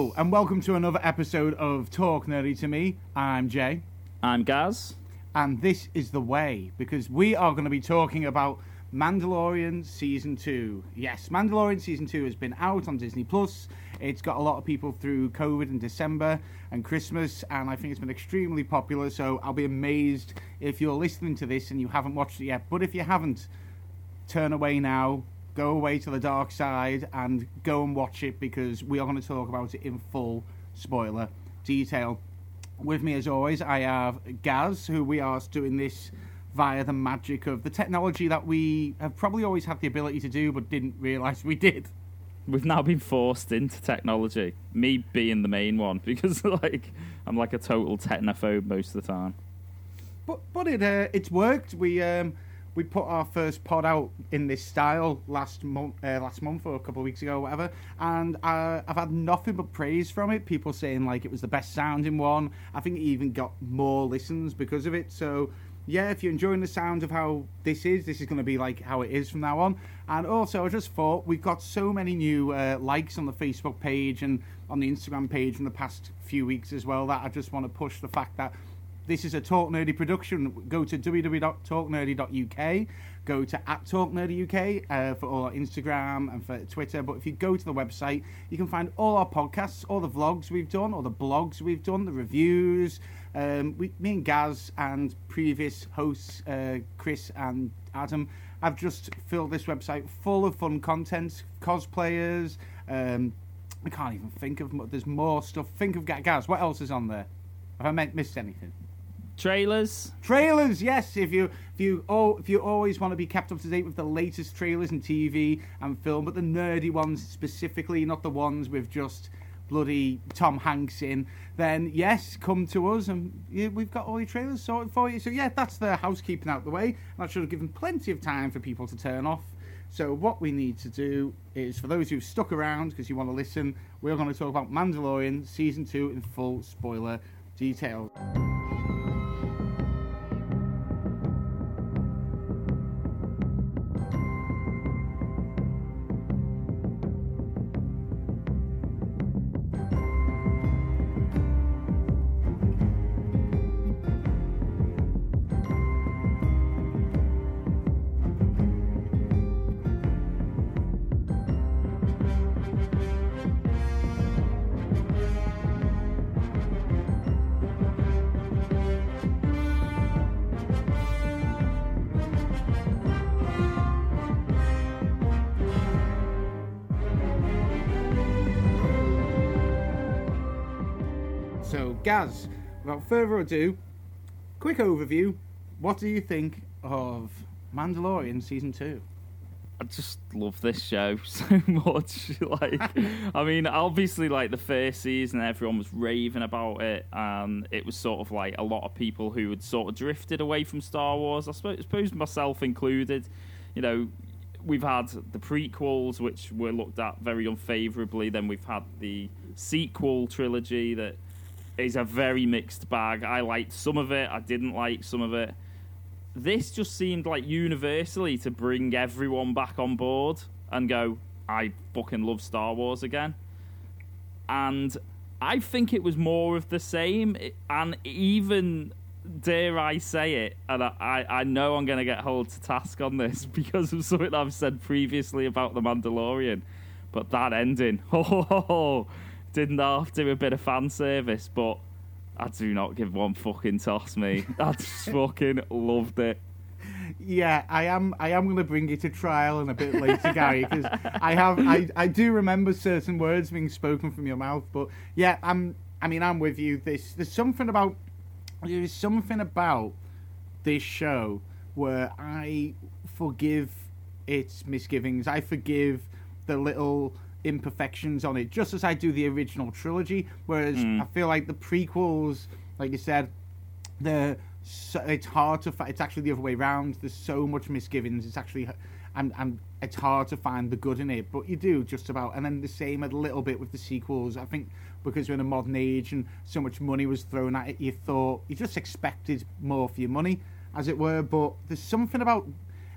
and welcome to another episode of Talk Nerdy to Me. I'm Jay, I'm Gaz. and this is the way because we are going to be talking about Mandalorian season two. Yes, Mandalorian season two has been out on Disney Plus. It's got a lot of people through COVID in December and Christmas, and I think it's been extremely popular. So I'll be amazed if you're listening to this and you haven't watched it yet. But if you haven't, turn away now, go away to the dark side, and go and watch it because we are going to talk about it in full spoiler detail. With me, as always, I have Gaz, who we are doing this via the magic of the technology that we have probably always had the ability to do, but didn't realise we did. We've now been forced into technology. Me being the main one because like I'm like a total technophobe most of the time. But but it uh, it's worked. We um we put our first pod out in this style last month, uh, last month or a couple of weeks ago, or whatever, and uh, I've had nothing but praise from it. People saying like it was the best sounding one. I think it even got more listens because of it. So yeah, if you're enjoying the sound of how this is, this is going to be like how it is from now on. And also, I just thought we've got so many new uh, likes on the Facebook page and on the Instagram page in the past few weeks as well that I just want to push the fact that this is a Talk Nerdy production. Go to www.talknerdy.uk. Go to at Talk Nerdy UK uh, for all our Instagram and for Twitter. But if you go to the website, you can find all our podcasts, all the vlogs we've done, all the blogs we've done, the reviews. Um, we, me and Gaz and previous hosts, uh, Chris and Adam, have just filled this website full of fun content, cosplayers. Um, I can't even think of. There's more stuff. Think of Gaz. What else is on there? Have I missed anything? Trailers. Trailers, yes. If you if you oh if you always want to be kept up to date with the latest trailers and TV and film, but the nerdy ones specifically, not the ones with just bloody Tom Hanks in, then yes, come to us and yeah, we've got all your trailers sorted for you. So yeah, that's the housekeeping out the way. That should have given plenty of time for people to turn off. So what we need to do is, for those who've stuck around because you want to listen, we're going to talk about Mandalorian season two in full spoiler detail. Gaz, without further ado, quick overview. What do you think of Mandalorian season two? I just love this show so much. like, I mean, obviously, like the first season, everyone was raving about it, and it was sort of like a lot of people who had sort of drifted away from Star Wars. I suppose, suppose myself included. You know, we've had the prequels, which were looked at very unfavorably. Then we've had the sequel trilogy that is a very mixed bag. I liked some of it. I didn't like some of it this just seemed like universally to bring everyone back on board and go, I fucking love Star Wars again. And I think it was more of the same, and even dare I say it, and I, I, know I'm going to get held to task on this because of something I've said previously about The Mandalorian, but that ending, oh, didn't have to do a bit of fan service, but I do not give one fucking toss, me. I just fucking loved it. Yeah, I am. I am going to bring you to trial and a bit later, Gary, because I have. I, I do remember certain words being spoken from your mouth, but yeah, I'm. I mean, I'm with you. This there's something about there's something about this show where I forgive its misgivings. I forgive the little imperfections on it, just as I do the original trilogy. Whereas hmm. I feel like the prequels, like you said, the so, it's hard to. fi- It's actually the other way around. There's so much misgivings. It's actually, and and it's hard to find the good in it. But you do just about. And then the same a little bit with the sequels. I think because we're in a modern age and so much money was thrown at it, you thought you just expected more for your money, as it were. But there's something about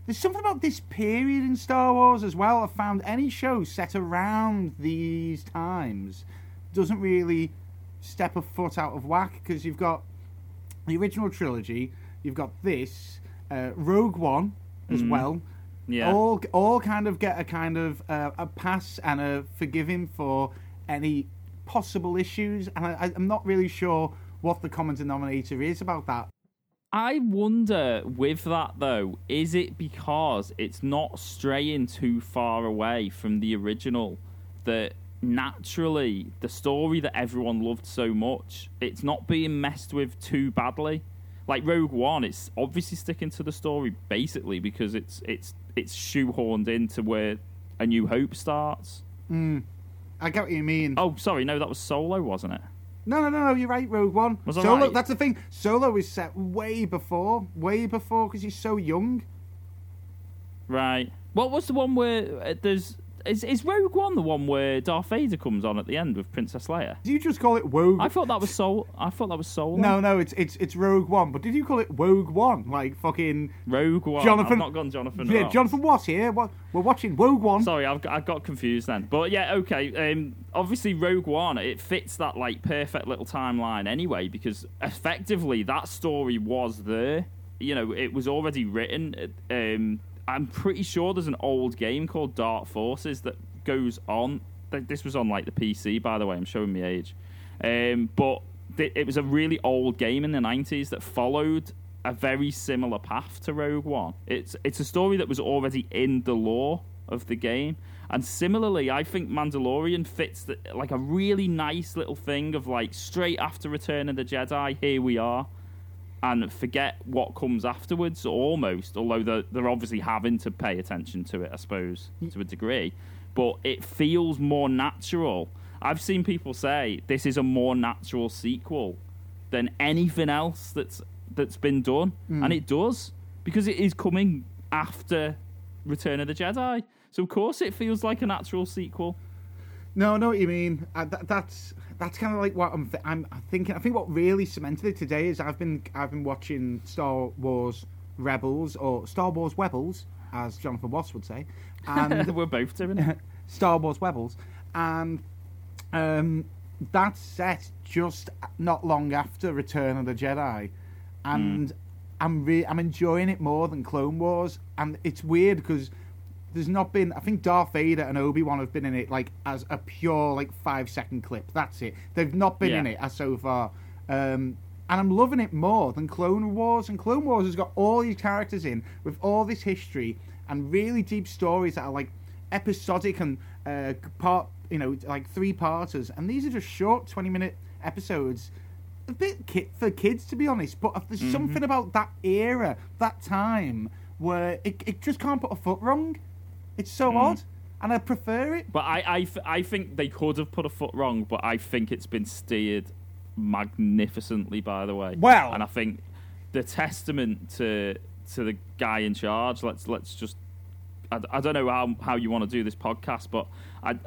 there's something about this period in Star Wars as well. I've found any show set around these times doesn't really step a foot out of whack because you've got the original trilogy, you've got this, uh, Rogue One as well. Yeah. All all kind of get a kind of uh, a pass and a forgiving for any possible issues, and I, I'm not really sure what the common denominator is about that. I wonder with that though, is it because it's not straying too far away from the original that naturally the story that everyone loved so much, it's not being messed with too badly? Like Rogue One, it's obviously sticking to the story basically because it's it's it's shoehorned into where A New Hope starts. Hmm. I get what you mean. Oh, sorry, no, that was Solo, wasn't it? No, no, no, no, you're right, Rogue One. Was I Solo, right? that's the thing. Solo is set way before, way before, because he's so young. Right. What was the one where uh, there's is is Rogue One the one where Darth Vader comes on at the end with Princess Leia? Do you just call it Rogue? I thought that was Soul. I thought that was Soul. no, no, it's it's it's Rogue One. But did you call it Rogue One? Like fucking Rogue One. Jonathan- I've not gone Jonathan. yeah, Ross. Jonathan Watt here. What we're watching Rogue One. Sorry, I've got, I got confused then. But yeah, okay. Um, obviously, Rogue One it fits that like perfect little timeline anyway because effectively that story was there. You know, it was already written. Um, I'm pretty sure there's an old game called Dark Forces that goes on. This was on like the PC, by the way. I'm showing my age. Um, but th- it was a really old game in the 90s that followed a very similar path to Rogue One. It's it's a story that was already in the lore of the game, and similarly, I think Mandalorian fits the, like a really nice little thing of like straight after Return of the Jedi, here we are, and forget what comes afterwards almost. Although they're, they're obviously having to pay attention to it, I suppose, to a degree, but it feels more natural. I've seen people say this is a more natural sequel than anything else that's that's been done, and it does because it is coming after Return of the Jedi. So of course it feels like a natural sequel. No, I know what you mean. Uh, that, that's that's kind of like what I'm, th- I'm thinking. I think what really cemented it today is I've been I've been watching Star Wars Rebels or Star Wars Webbles, as Jonathan Watts would say, and We're both doing it. Star Wars Webbles, and um, that's set just not long after Return of the Jedi, and I'm re- I'm enjoying it more than Clone Wars, and it's weird because there's not been. I think Darth Vader and Obi Wan have been in it like as a pure like five second clip. That's it. They've not been in it as so far. Um, and I'm loving it more than Clone Wars. And Clone Wars has got all these characters in with all this history and really deep stories that are like episodic and uh, part, you know, like three parters. And these are just short, 20 minute episodes. A bit ki- for kids, to be honest. But there's something about that era, that time, where it, it just can't put a foot wrong. It's so hmm. odd. And I prefer it. But I, I, I think they could have put a foot wrong, but I think it's been steered magnificently, by the way. Well- and I think the testament to to the guy in charge. Let's let's just. I, I don't know how how you want to do this podcast, but I,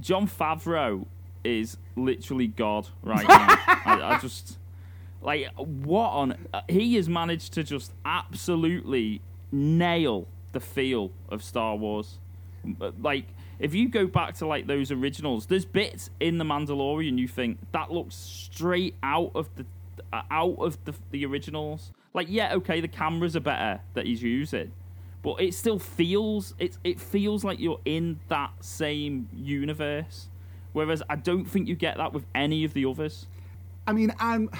Jon Favreau is literally God right now. I, I just like what on he has managed to just absolutely nail the feel of Star Wars. Like if you go back to like those originals, there's bits in the Mandalorian you think that looks straight out of the uh, out of the the originals. Like yeah, okay, the cameras are better that he's using, but it still feels it it feels like you're in that same universe. Whereas I don't think you get that with any of the others. I mean, I'm.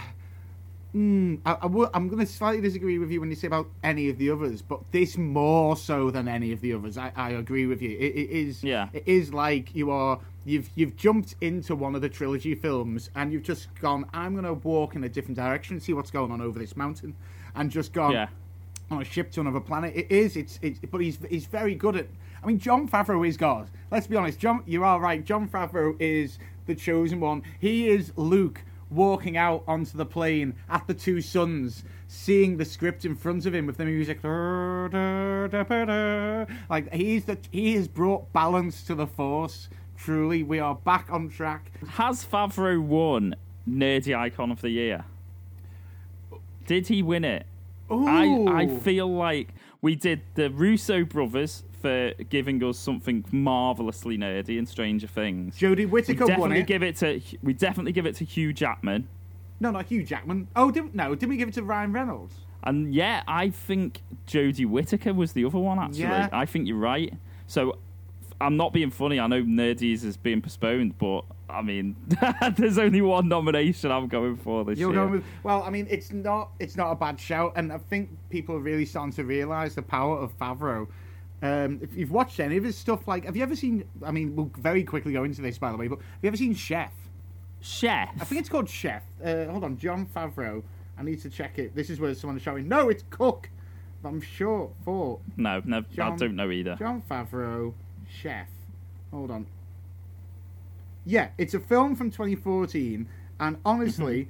Mm, I, I will, I'm going to slightly disagree with you when you say about any of the others, but this more so than any of the others. I, I agree with you. It, it is. Yeah. It is like you are. You've you've jumped into one of the trilogy films and you've just gone. I'm going to walk in a different direction, and see what's going on over this mountain, and just gone Yeah. on a ship to another planet. It is. It's. It's. But he's he's very good at. I mean, Jon Favreau is God. Let's be honest. John, you are right. Jon Favreau is the chosen one. He is Luke walking out onto the plane at the two suns, seeing the script in front of him with the music. Like he's the he has brought balance to the Force. Truly, we are back on track. Has Favreau won Nerdy Icon of the Year? Did he win it? I, I feel like we did the Russo brothers for giving us something marvelously nerdy in Stranger Things. Jodie We Whittaker won it. give it to we definitely give it to Hugh Jackman. No, not Hugh Jackman. Oh, did, no, didn't we give it to Ryan Reynolds? And yeah, I think Jodie Whittaker was the other one. Actually, Yeah. I think you're right. So I'm not being funny. I know Nerdies is being postponed, but I mean, there's only one nomination I'm going for this You're year. going with well. I mean, it's not it's not a bad shout, and I think people are really starting to realise the power of Favreau. Um, if you've watched any of his stuff, like have you ever seen? I mean, we'll very quickly go into this, by the way. But have you ever seen Chef? Chef. I think it's called Chef. Uh, hold on, Jon Favreau. I need to check it. This is where someone's showing. No, it's Cook. I'm sure for no, no, I don't know either. Jon Favreau, Chef. Hold on. Yeah, it's a film from 2014, and honestly,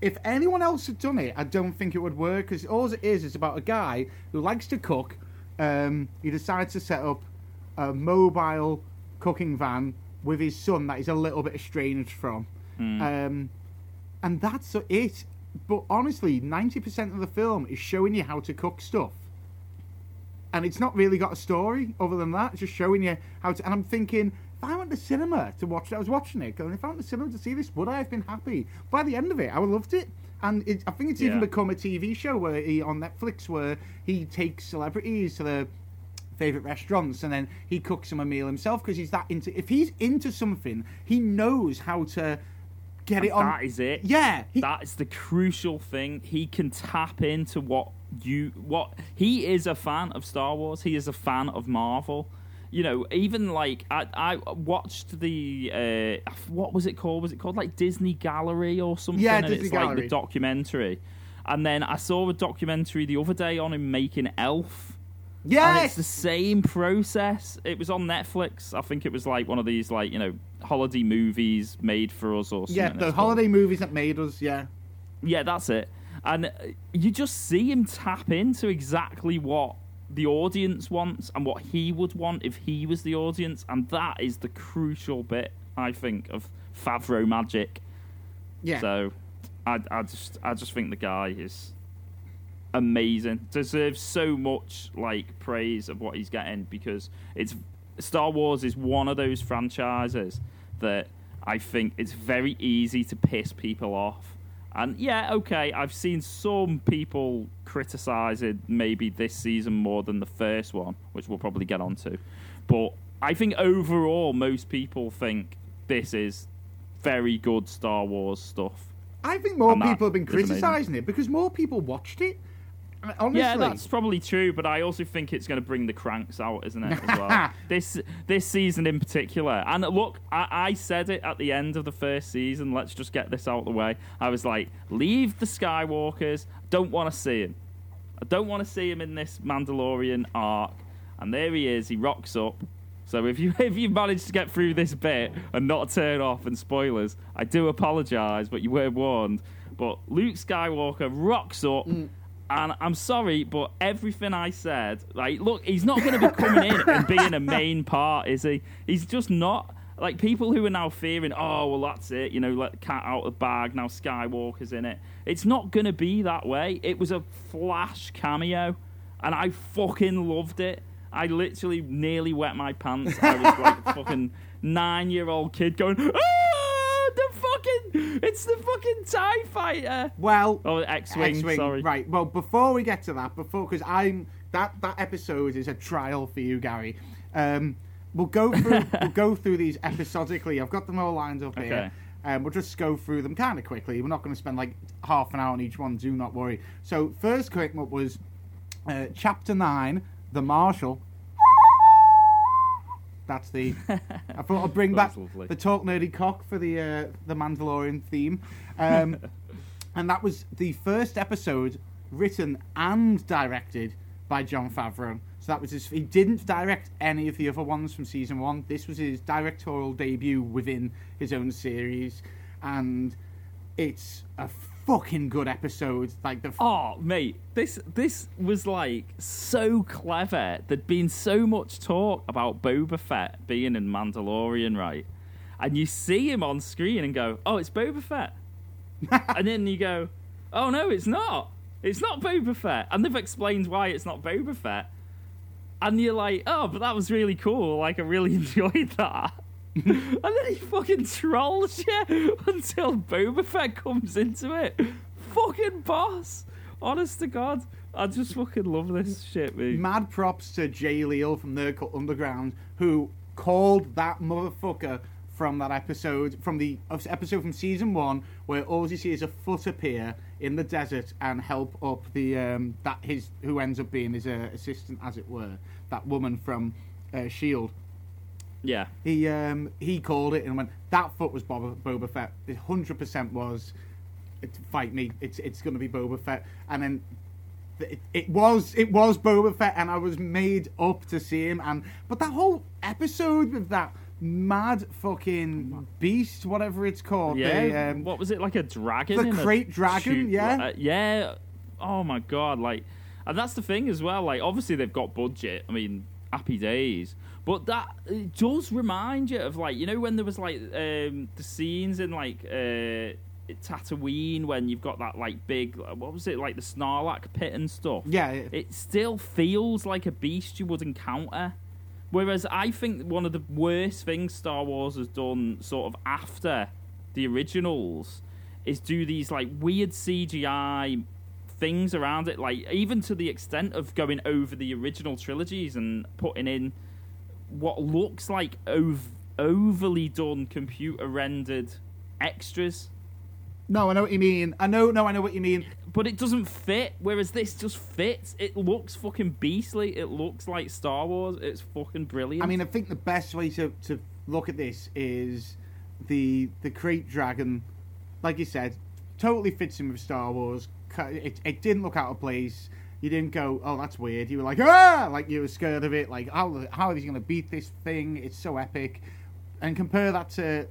if anyone else had done it, I don't think it would work because all it is is about a guy who likes to cook. Um, he decides to set up a mobile cooking van with his son that he's a little bit estranged from, um, and that's it. But honestly, 90% of the film is showing you how to cook stuff and it's not really got a story other than that. It's just showing you how to. And I'm thinking, if I went to cinema to watch it, I was watching it, going, if I went to cinema to see this, would I have been happy? By the end of it, I would have loved it. And it, I think it's even become a TV show where he on Netflix where he takes celebrities to their favorite restaurants and then he cooks them a meal himself because he's that into. If he's into something, he knows how to get it on. That is it. Yeah, he- that is the crucial thing. He can tap into what you what he is a fan of Star Wars. He is a fan of Marvel. You know, even like I, I watched the uh, what was it called? Was it called like Disney Gallery or something? Yeah, and Disney it's like Gallery. the documentary. And then I saw a documentary the other day on him making Elf. And it's the same process. It was on Netflix. I think it was like one of these like, you know, holiday movies made for us or something. yeah, the called. holiday movies that made us. Yeah, Yeah, that's it. And uh, you just see him tap into exactly what the audience wants and what he would want if he was the audience, and that is the crucial bit, I think, of Favreau magic. yeah. So, I, I just, I just think the guy is amazing. Deserves so much like praise of what he's getting because it's Star Wars is one of those franchises that I think it's very easy to piss people off. And yeah, okay, I've seen some people criticize it maybe this season more than the first one, which we'll probably get onto. But I think overall, most people think this is very good Star Wars stuff. I think more And people have been criticising it because more people watched it. I mean, Honestly, Yeah, that's probably true, but I also think it's going to bring the cranks out, isn't it? As well, this this season in particular. And look, I, I said it at the end of the first season. Let's just get this out of the way. I was like, leave the Skywalkers. Don't want to see him. I don't want to see him in this Mandalorian arc. And there he is. He rocks up. So if you if you managed to get through this bit and not turn off and spoilers, I do apologise, but you were warned. But Luke Skywalker rocks up, mm. And I'm sorry, but everything I said, like, look, he's not going to be coming in and being a main part, is he? He's just not. Like people who are now fearing, oh well, that's it. You know, let the cat out of the bag. Now Skywalker's in it. It's not going to be that way. It was a flash cameo, and I fucking loved it. I literally nearly wet my pants. I was like a fucking nine year old kid going, ah, fucking, it's the fucking TIE fighter. well, Oh, X Wing, X-wing, sorry. Right. Well, before we get to that, before because I'm that that episode is a trial for you, Gary. Um, we'll go through we'll go through these episodically. I've got them all lined up Okay. here. Um, we'll just go through them kind of quickly. We're not going to spend like half an hour on each one. Do not worry. So first quick up was uh, chapter nine, the Marshal. That's the. I thought I'd bring back lovely. the talk nerdy cock for the uh, the Mandalorian theme, um, and that was the first episode written and directed by Jon Favreau. So that was his. He didn't direct any of the other ones from season one. This was his directorial debut within his own series, and it's a fucking good episode. Like the f- Oh, mate, this this was like so clever. There'd been so much talk about Boba Fett being in Mandalorian, right? And you see him on screen and go, "Oh, it's Boba Fett," and then you go, "Oh no, it's not." It's not Boba Fett, and they've explained why it's not Boba Fett. And you're like, oh, but that was really cool. Like, I really enjoyed that. and then he fucking trolls you until Boba Fett comes into it. Fucking boss. Honest to God. I just fucking love this shit, man. Mad props to Jay Leal from Cut Underground, who called that motherfucker from that episode, from the episode from season one, where all you see is a foot appear in the desert and help up the um, that his who ends up being his uh, assistant, as it were, that woman from uh, Shield. Yeah. He um, he called it and went that foot was Boba, Boba Fett. It hundred percent was. Fight me! It's it's going to be Boba Fett, and then it, it, was it was Boba Fett, and I was made up to see him. And but that whole episode with that mad fucking beast, whatever it's called. Yeah. the, um, what was it like a dragon? the Krayt Dragon, shoot- yeah. uh, yeah. Oh my god! Like, and that's the thing as well. Like, obviously they've got budget. I mean, happy days. But that it does remind you of like you know when there was like um, the scenes in like uh, Tatooine when you've got that like big what was it like the Sarlacc pit and stuff. yeah, it- It still feels like a beast you would encounter. Whereas I think one of the worst things Star Wars has done sort of after the originals is do these like weird CGI things around it, like even to the extent of going over the original trilogies and putting in what looks like ov- overly done computer rendered extras no, I know what you mean. I know, no, I know what you mean. but it doesn't fit. Whereas this just fits. It looks fucking beastly. It looks like Star Wars. It's fucking brilliant. I mean, I think the best way to, to look at this is the the Krayt Dragon, like you said, totally fits in with Star Wars. It, it didn't look out of place. You didn't go, oh, that's weird. You were like, ah, like you were scared of it. Like, how how is he going to beat this thing? It's so epic. And compare that to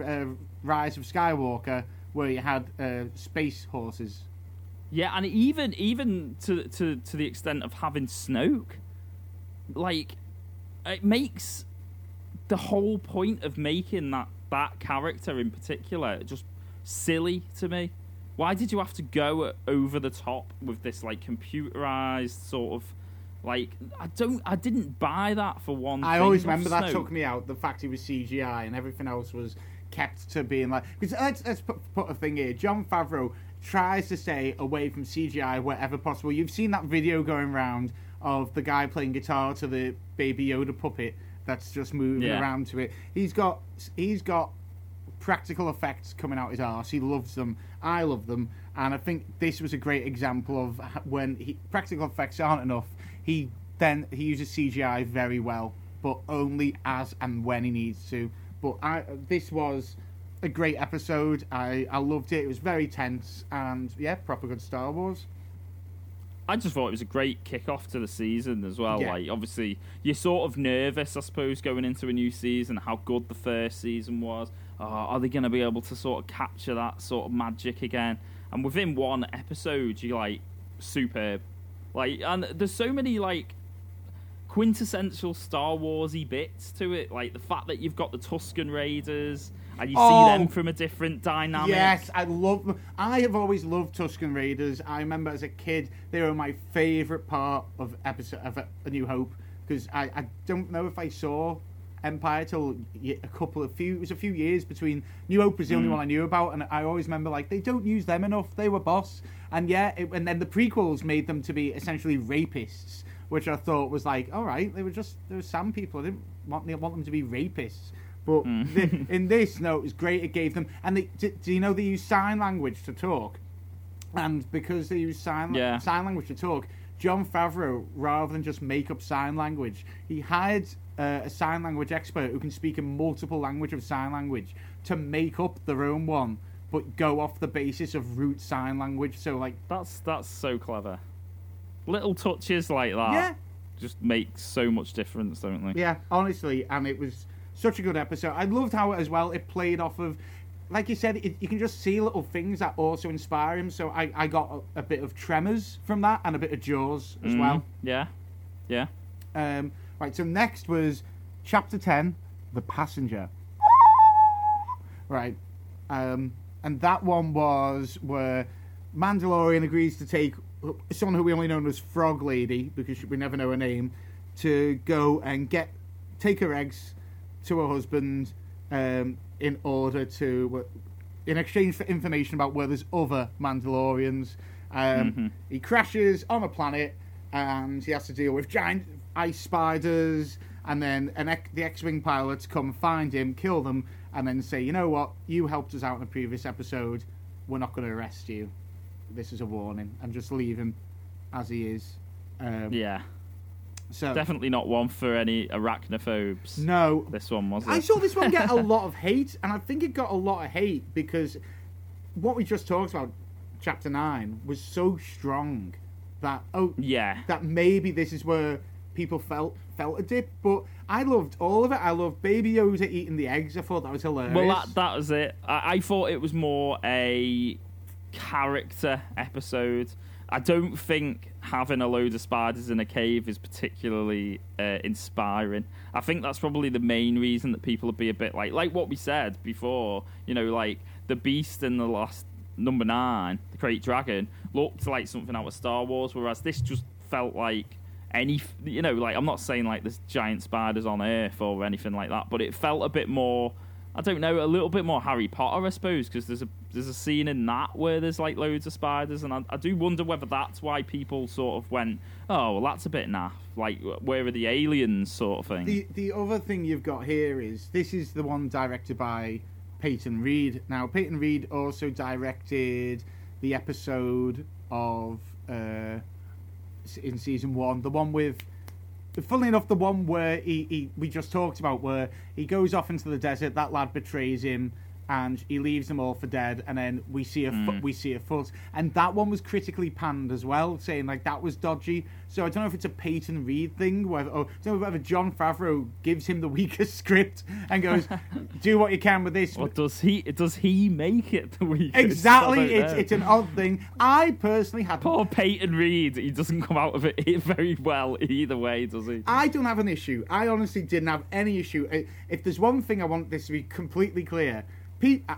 uh, Rise of Skywalker, where you had uh, space horses. yeah, and even even to to to the extent of having Snoke, like it makes the whole point of making that that character in particular just silly to me. Why did you have to go over the top with this like computerized sort of like I don't I didn't buy that for one. I thing always remember that took me out. The fact he was CGI and everything else was kept to being like. Because let's, let's put, put a thing here. Jon Favreau tries to stay away from CGI wherever possible. You've seen that video going around of the guy playing guitar to the Baby Yoda puppet that's just moving Yeah. around to it. He's got he's got practical effects coming out his arse. He loves them. I love them. And I think this was a great example of when he, practical effects aren't enough. He then he uses CGI very well, but only as and when he needs to. But I this was a great episode. I, I loved it. It was very tense and yeah, proper good Star Wars. I just thought it was a great kick-off to the season as well. Yeah. Like, obviously, you're sort of nervous, I suppose, going into a new season. How good the first season was. Oh, are they going to be able to sort of capture that sort of magic again? And within one episode, you're like superb. Like, and there's so many like quintessential Star Warsy bits to it. Like the fact that you've got the Tusken Raiders and you Oh. see them oh, from a different dynamic. Yes, I love. I have always loved Tusken Raiders. I remember as a kid, they were my favorite part of episode of A A New Hope because I, I don't know if I saw Empire till a couple of few. It was a few years between New Hope was the only Mm. one I knew about, and I always remember like they don't use them enough. They were boss, and yeah, it, and then the prequels made them to be essentially rapists, which I thought was like, all right, they were just they were Sand People. I didn't want want them to be rapists. But Mm. the, in this, no, it was great. It gave them, and they, do, do you know they use sign language to talk? And because they use sign Yeah. sign language to talk, Jon Favreau, rather than just make up sign language, he hired uh, a sign language expert who can speak a multiple language of sign language to make up their own one, but go off the basis of root sign language. So like, That's that's so clever. Little touches like that yeah, just make so much difference, don't they? Yeah, honestly, and it was such a good episode. I loved how as well it played off of, like you said, it, you can just see little things that also inspire him. So I, I got a, a bit of Tremors from that and a bit of Jaws as Mhm. well. Yeah, yeah. Um, right, so next was chapter 10, The Passenger. Right, um, and that one was where Mandalorian agrees to take someone who we only know as Frog Lady because we never know her name to go and get take her eggs to her husband um, in order to in exchange for information about where there's other Mandalorians. Um, Mhm. He crashes on a planet and he has to deal with giant ice spiders. And then an X- the X-wing pilots come find him, kill them, and then say, "You know what? You helped us out in a previous episode. We're not going to arrest you. This is a warning, and just leave him as he is." Um, Yeah, So definitely not one for any arachnophobes. no, This one was. I saw this one get a lot of hate, and I think it got a lot of hate because what we just talked about, chapter nine, was so strong that oh Yeah, that maybe this is where people felt felt a dip. But I loved all of it. I loved Baby Yoda eating the eggs. I thought that was hilarious. Well, that that was it. I, I thought it was more a character episode. I don't think having a load of spiders in a cave is particularly uh, inspiring. I think that's probably the main reason that people would be a bit like, like what we said before. You know, like the beast in the last number nine, the Krayt Dragon, looked like something out of Star Wars, whereas this just felt like any you know like i'm not saying like there's giant spiders on earth or anything like that but it felt a bit more i don't know a little bit more harry potter i suppose because there's a there's a scene in that where there's like loads of spiders and I, I do wonder whether that's why people sort of went oh well that's a bit naff like where are the aliens sort of thing The the other thing you've got here is this is the one directed by Peyton Reed. Now Peyton Reed also directed the episode of uh, in season one, the one with. Funnily enough, the one where he, he we just talked about, where he goes off into the desert, that lad betrays him, and he leaves them all for dead, and then we see a fo- Mm. we see a foot, and that one was critically panned as well, saying like that was dodgy. So I don't know if it's a Peyton Reed thing, whether or I don't know whether Jon Favreau gives him the weakest script and goes, "Do what you can with this." or does he does he make it the weakest Exactly, it's it's an odd thing. I personally had poor peyton reed he doesn't come out of it very well either way does he I don't have an issue. I honestly didn't have any issue. If there's one thing I want this to be completely clear,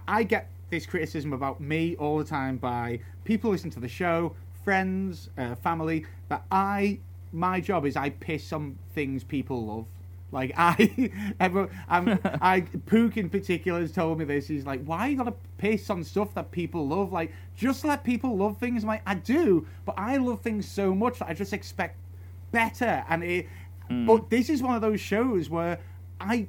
I- get this criticism about me all the time by people listen to the show, friends, uh, family. But I, my job is I piss on things people love. Like I, everyone, I'm, I, Pook in particular has told me this. He's like, "Why you gotta piss on stuff that people love? Like, just let people love things." I'm like, I do, but I love things so much that I just expect better. And it, but this is one of those shows where I,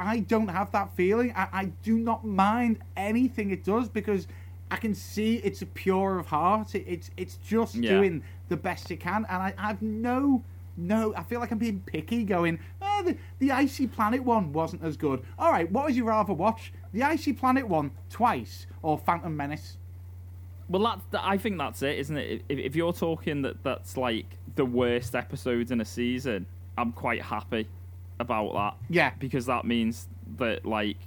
I don't have that feeling. I, I do not mind anything it does because I can see it's a pure of heart. It, it's it's just Yeah. doing the best it can, and I, I have no. No, I feel like I'm being picky. Going, oh, the, the Icy Planet one wasn't as good. All right, what would you rather watch? The Icy Planet one twice or Phantom Menace? Well, that's that, I think that's it, isn't it? If, if you're talking that that's like the worst episodes in a season, I'm quite happy about that Yeah, because that means that like,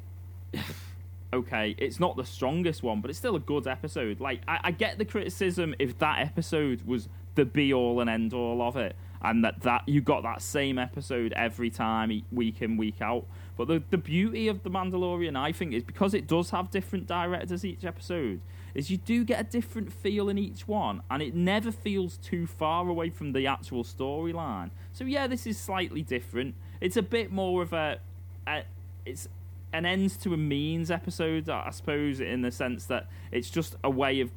okay, it's not the strongest one, but it's still a good episode. Like, I, I get the criticism if that episode was the be all and end all of it, and that that you got that same episode every time, week in week out. But the the beauty of the Mandalorian, I think, is because it does have different directors each episode. Is you do get a different feel in each one, and it never feels too far away from the actual storyline. So yeah, this is slightly different. It's a bit more of a, a it's an ends to a means episode, I suppose, in the sense that it's just a way of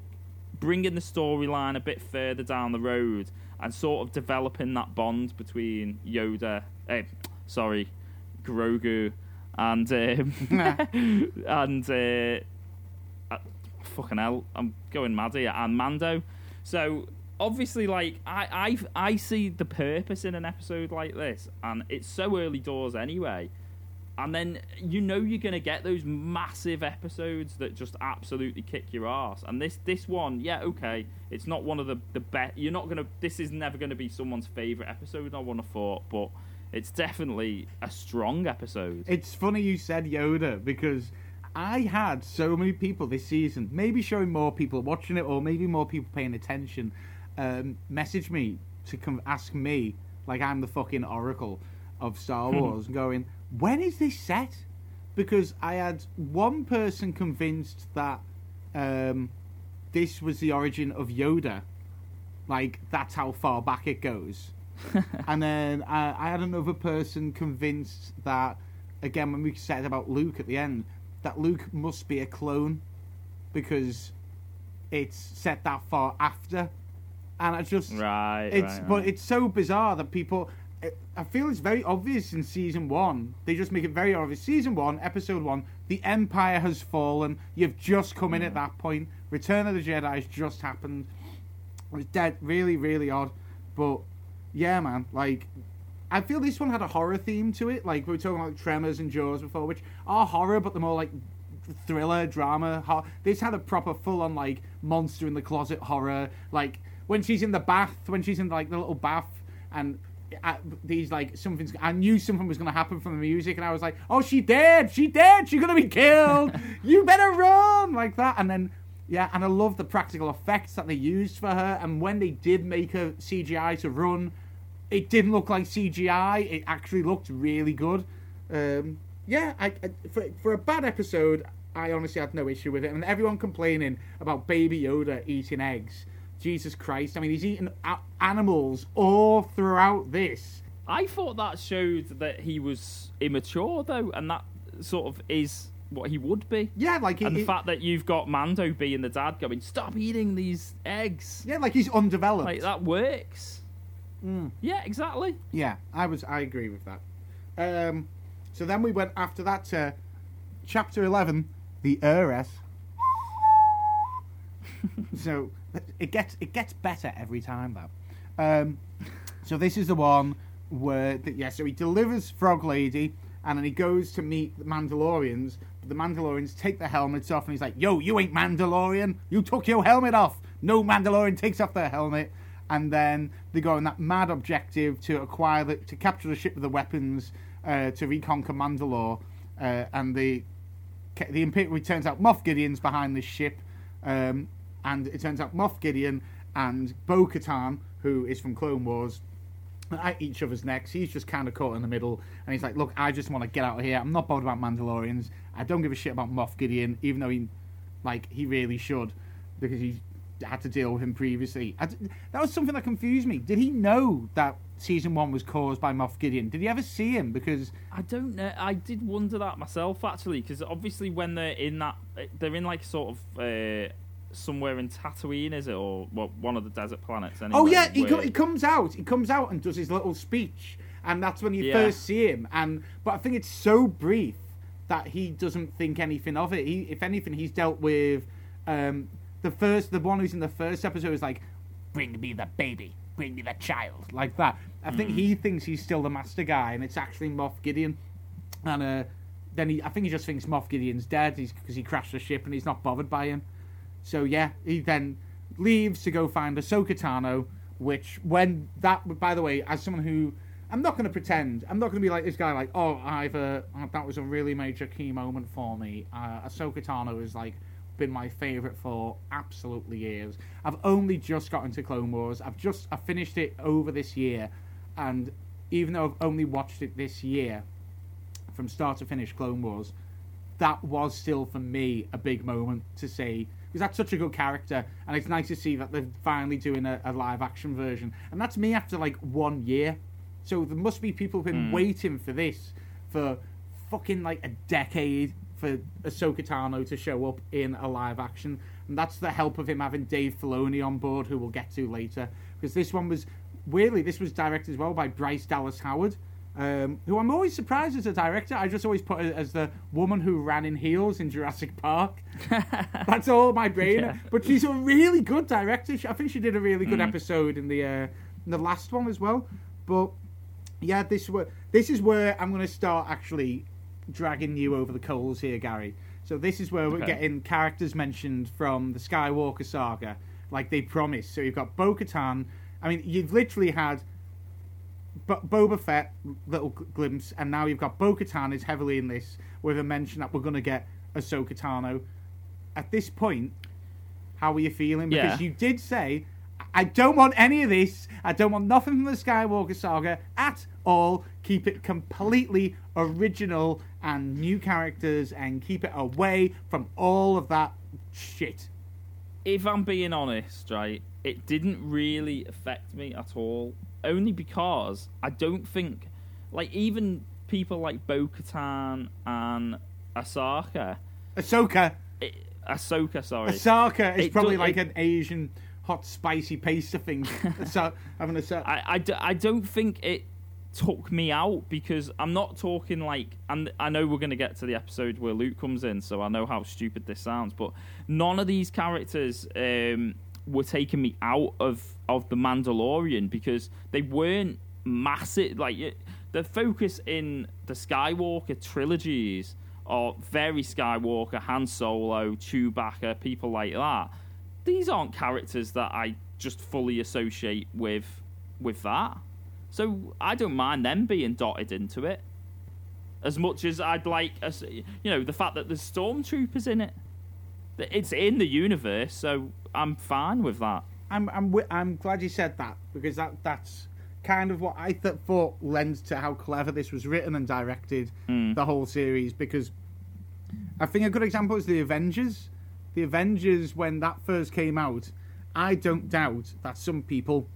bringing the storyline a bit further down the road and sort of developing that bond between Yoda, eh, sorry, Grogu, and um, and uh, fucking hell, I'm going mad here, and Mando. So obviously, like I, I, I see the purpose in an episode like this, and it's so early doors anyway. And then you know you're gonna get those massive episodes that just absolutely kick your ass. And this this one, yeah, okay, it's not one of the the best. You're not gonna. This is never gonna be someone's favorite episode. I want to thought, but it's definitely a strong episode. It's funny you said Yoda because I had so many people this season, maybe showing more people watching it or maybe more people paying attention, um, message me to come ask me, like I'm the fucking oracle of Star Wars, going, when is this set? Because I had one person convinced that um, this was the origin of Yoda. Like that's how far back it goes. and then uh, I had another person convinced that, again, when we said about Luke at the end, that Luke must be a clone because it's set that far after. And I just Right. it's right, but right. it's so bizarre that people. I feel it's very obvious in season one. They just make it very obvious. Season one, episode one, the Empire has fallen. You've just come in at hmm. that point. Return of the Jedi has just happened. It was dead, really, really odd. But yeah, man, like I feel this one had a horror theme to it. Like we were talking about Tremors and Jaws before, which are horror, but they're more like thriller, drama. Ho- this had a proper full-on like monster in the closet horror. Like when she's in the bath, when she's in like the little bath, and uh, these like something's. I knew something was going to happen from the music, and I was like, "Oh, she dead! She dead! She's going to be killed! you better run!" Like that, and then. Yeah, and I love the practical effects that they used for her. And when they did make her CGI to run, it didn't look like CGI. It actually looked really good. Um, yeah, I, I, for for a bad episode, I honestly had no issue with it. And everyone complaining about Baby Yoda eating eggs. Jesus Christ! I mean, he's eating a- animals all throughout this. I thought that showed that he was immature though, and that sort of is what he would be. Yeah, like he, And the he- fact that you've got Mando being the dad going, stop eating these eggs. yeah, like he's undeveloped. Like that works. Mm. Yeah, exactly. Yeah, I was. I agree with that. Um, so then we went after that to chapter eleven, the heiress. so it gets it gets better every time though. Um, so this is the one where the, yeah. So he delivers Frog Lady, and then he goes to meet the Mandalorians. But the Mandalorians take their helmets off, and he's like, "Yo, you ain't Mandalorian. You took your helmet off. No Mandalorian takes off their helmet." And then they go on that mad objective to acquire the, to capture the ship with the weapons uh, to reconquer Mandalore, uh, and the the Imperial. Turns out Moff Gideon's behind this ship, um, and it turns out Moff Gideon and Bo Katan, who is from Clone Wars, at each other's necks. He's just kind of caught in the middle, and he's like, "Look, I just want to get out of here. I'm not bothered about Mandalorians. I don't give a shit about Moff Gideon, even though he, like, he really should, because he had to deal with him previously. D that was something that confused me. Did he know that season one was caused by Moff Gideon? Did he ever see him? Because I don't know. I did wonder that myself actually, because obviously when they're in that, they're in like sort of uh, somewhere in Tatooine, is it, or well, one of the desert planets? Anyway, Oh yeah, he, co- he comes out. He comes out and does his little speech, and that's when you Yeah. first see him. And but I think it's so brief that he doesn't think anything of it. He, if anything, he's dealt with um, the first, the one who's in the first episode is like, "Bring me the baby, bring me the child," like that. I think he thinks he's still the master guy, and it's actually Moff Gideon. And uh, then he, I think he just thinks Moff Gideon's dead because he crashed the ship and he's not bothered by him. So yeah, he then leaves to go find Ahsoka Tano, which when that, by the way, as someone who I'm not going to pretend, I'm not going to be like this guy, like oh, I've uh, that was a really major key moment for me. Uh, Ahsoka Tano has like been my favorite for absolutely years. I've only just got into Clone Wars. I've just I finished it over this year, and even though I've only watched it this year, from start to finish, Clone Wars, that was still for me a big moment to see because that's such a good character, and it's nice to see that they're finally doing a, a live action version, and that's me after like one year. So there must be people who've been hmm. waiting for this for fucking like a decade for Ahsoka Tano to show up in a live action, and that's the help of him having Dave Filoni on board, who we'll get to later, because this one was weirdly this was directed as well by Bryce Dallas Howard. Um, who I'm always surprised as a director. I just always put it as the woman who ran in heels in Jurassic Park. That's all my brain. Yeah. But she's a really good director. I think she did a really Mm. good episode in the uh, in the last one as well. But yeah, this this is where I'm going to start actually dragging you over the coals here, Gary. So this is where we're getting characters mentioned from the Skywalker saga, like they promised. So you've got Bo-Katan. I mean, you've literally had Bo- Boba Fett, little gl- glimpse, and now you've got Bo-Katan is heavily in this with a mention that we're going to get Ahsoka Tano. At this point, how are you feeling? Because Yeah. you did say, I don't want any of this. I don't want nothing from the Skywalker saga at all. Keep it completely original and new characters and keep it away from all of that shit. if I'm being honest, right, it didn't really affect me at all. Only because I don't think, like, even people like Bo Katan and Asaka, Ahsoka. it, Ahsoka, sorry. Ahsoka is It probably like it- an Asian hot spicy paste thing. so having a so- I, I, d- I don't think it took me out because I'm not talking like and I know we're going to get to the episode where Luke comes in so I know how stupid this sounds but none of these characters um, were taking me out of of the Mandalorian because they weren't massive like it- the focus in the Skywalker trilogies are very Skywalker, Han Solo, Chewbacca, people like that these aren't characters that I just fully associate with with that. So I don't mind them being dotted into it. As much as I'd like, as you know, the fact that there's stormtroopers in it. It's in the universe, so I'm fine with that. I'm I'm I'm glad you said that because that that's kind of what I th- thought lends to how clever this was written and directed hmm. the whole series because I think a good example is the Avengers. The Avengers when that first came out, I don't doubt that some people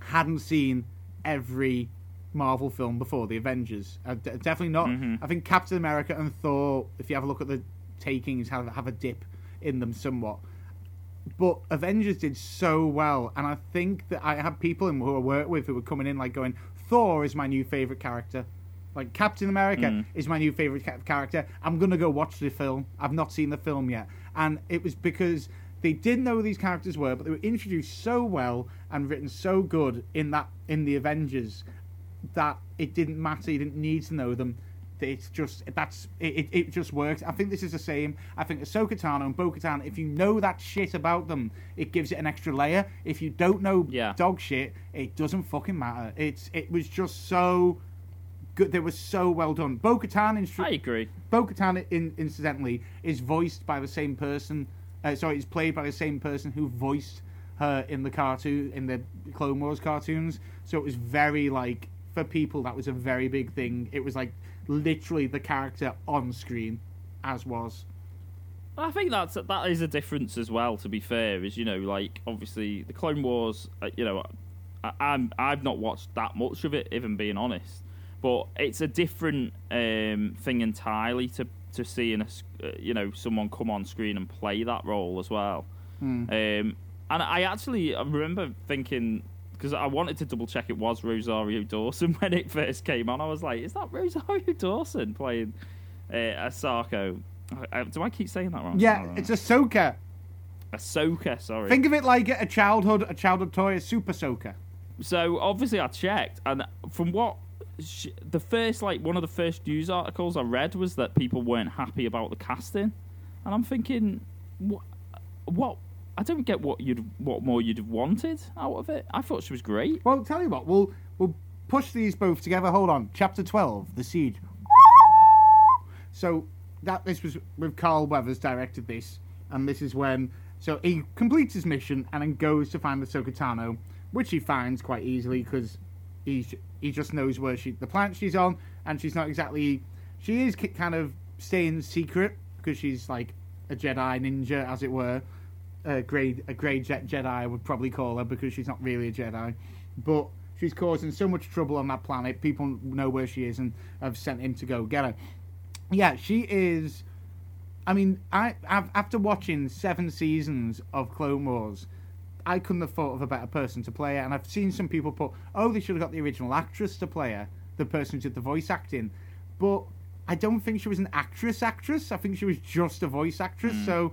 hadn't seen every Marvel film before the Avengers. Uh, d- definitely not. I think Captain America and Thor, if you have a look at the takings, have have a dip in them somewhat but Avengers did so well, and I think that I had people in who I work with who were coming in like going, Thor is my new favorite character, like Captain America is my new favorite ca- character. I'm gonna go watch the film. I've not seen the film yet, and it was because they didn't know who these characters were, but they were introduced so well and written so good in that in the Avengers that it didn't matter. You didn't need to know them. It's just that's it, it, just works. I think this is the same. I think Ahsoka Tano and Bo Katan. If you know that shit about them, it gives it an extra layer. If you don't know Yeah. dog shit, it doesn't fucking matter. It's it was just so good. They were so well done. Bo Katan in I agree. Bo Katan, in, incidentally, is voiced by the same person. Uh, sorry, is played by the same person who voiced her in the cartoon, in the Clone Wars cartoons. So it was very like for people that was a very big thing. It was like literally the character on screen, as was. I think that's that is a difference as well. To be fair, is you know like obviously the Clone Wars. Uh, you know, I, I'm I've not watched that much of it, even being honest. But it's a different um, thing entirely to to seeing a uh, you know someone come on screen and play that role as well. Um, and I actually I remember thinking because I wanted to double check it was Rosario Dawson when it first came on. I was like, is that Rosario Dawson playing uh, Asako? Do I keep saying that wrong? Yeah, it's Ahsoka. Ahsoka. Sorry. Think of it like a childhood, a childhood toy, a Super Ahsoka. so obviously I checked, and from what sh- the first like one of the first news articles I read was that people weren't happy about the casting, and I'm thinking, what? What? I don't get what you'd what more you'd have wanted out of it. I thought she was great. Well, tell you what, we'll we'll push these both together. Hold on, chapter twelve, the siege. So that this was with Carl Weathers directed this, and this is when so he completes his mission and then goes to find Ahsoka Tano, which he finds quite easily because he he just knows where she the planet she's on, and she's not exactly she is kind of staying secret because she's like a Jedi ninja, as it were a grade a grade Jedi I would probably call her because she's not really a Jedi, but she's causing so much trouble on that planet. People know where she is and have sent him to go get her. Yeah, she is. I mean, I I've, after watching seven seasons of Clone Wars, I couldn't have thought of a better person to play her. And I've seen some people put, oh, they should have got the original actress to play her, the person who did the voice acting. But I don't think she was an actress. Actress. I think she was just a voice actress. So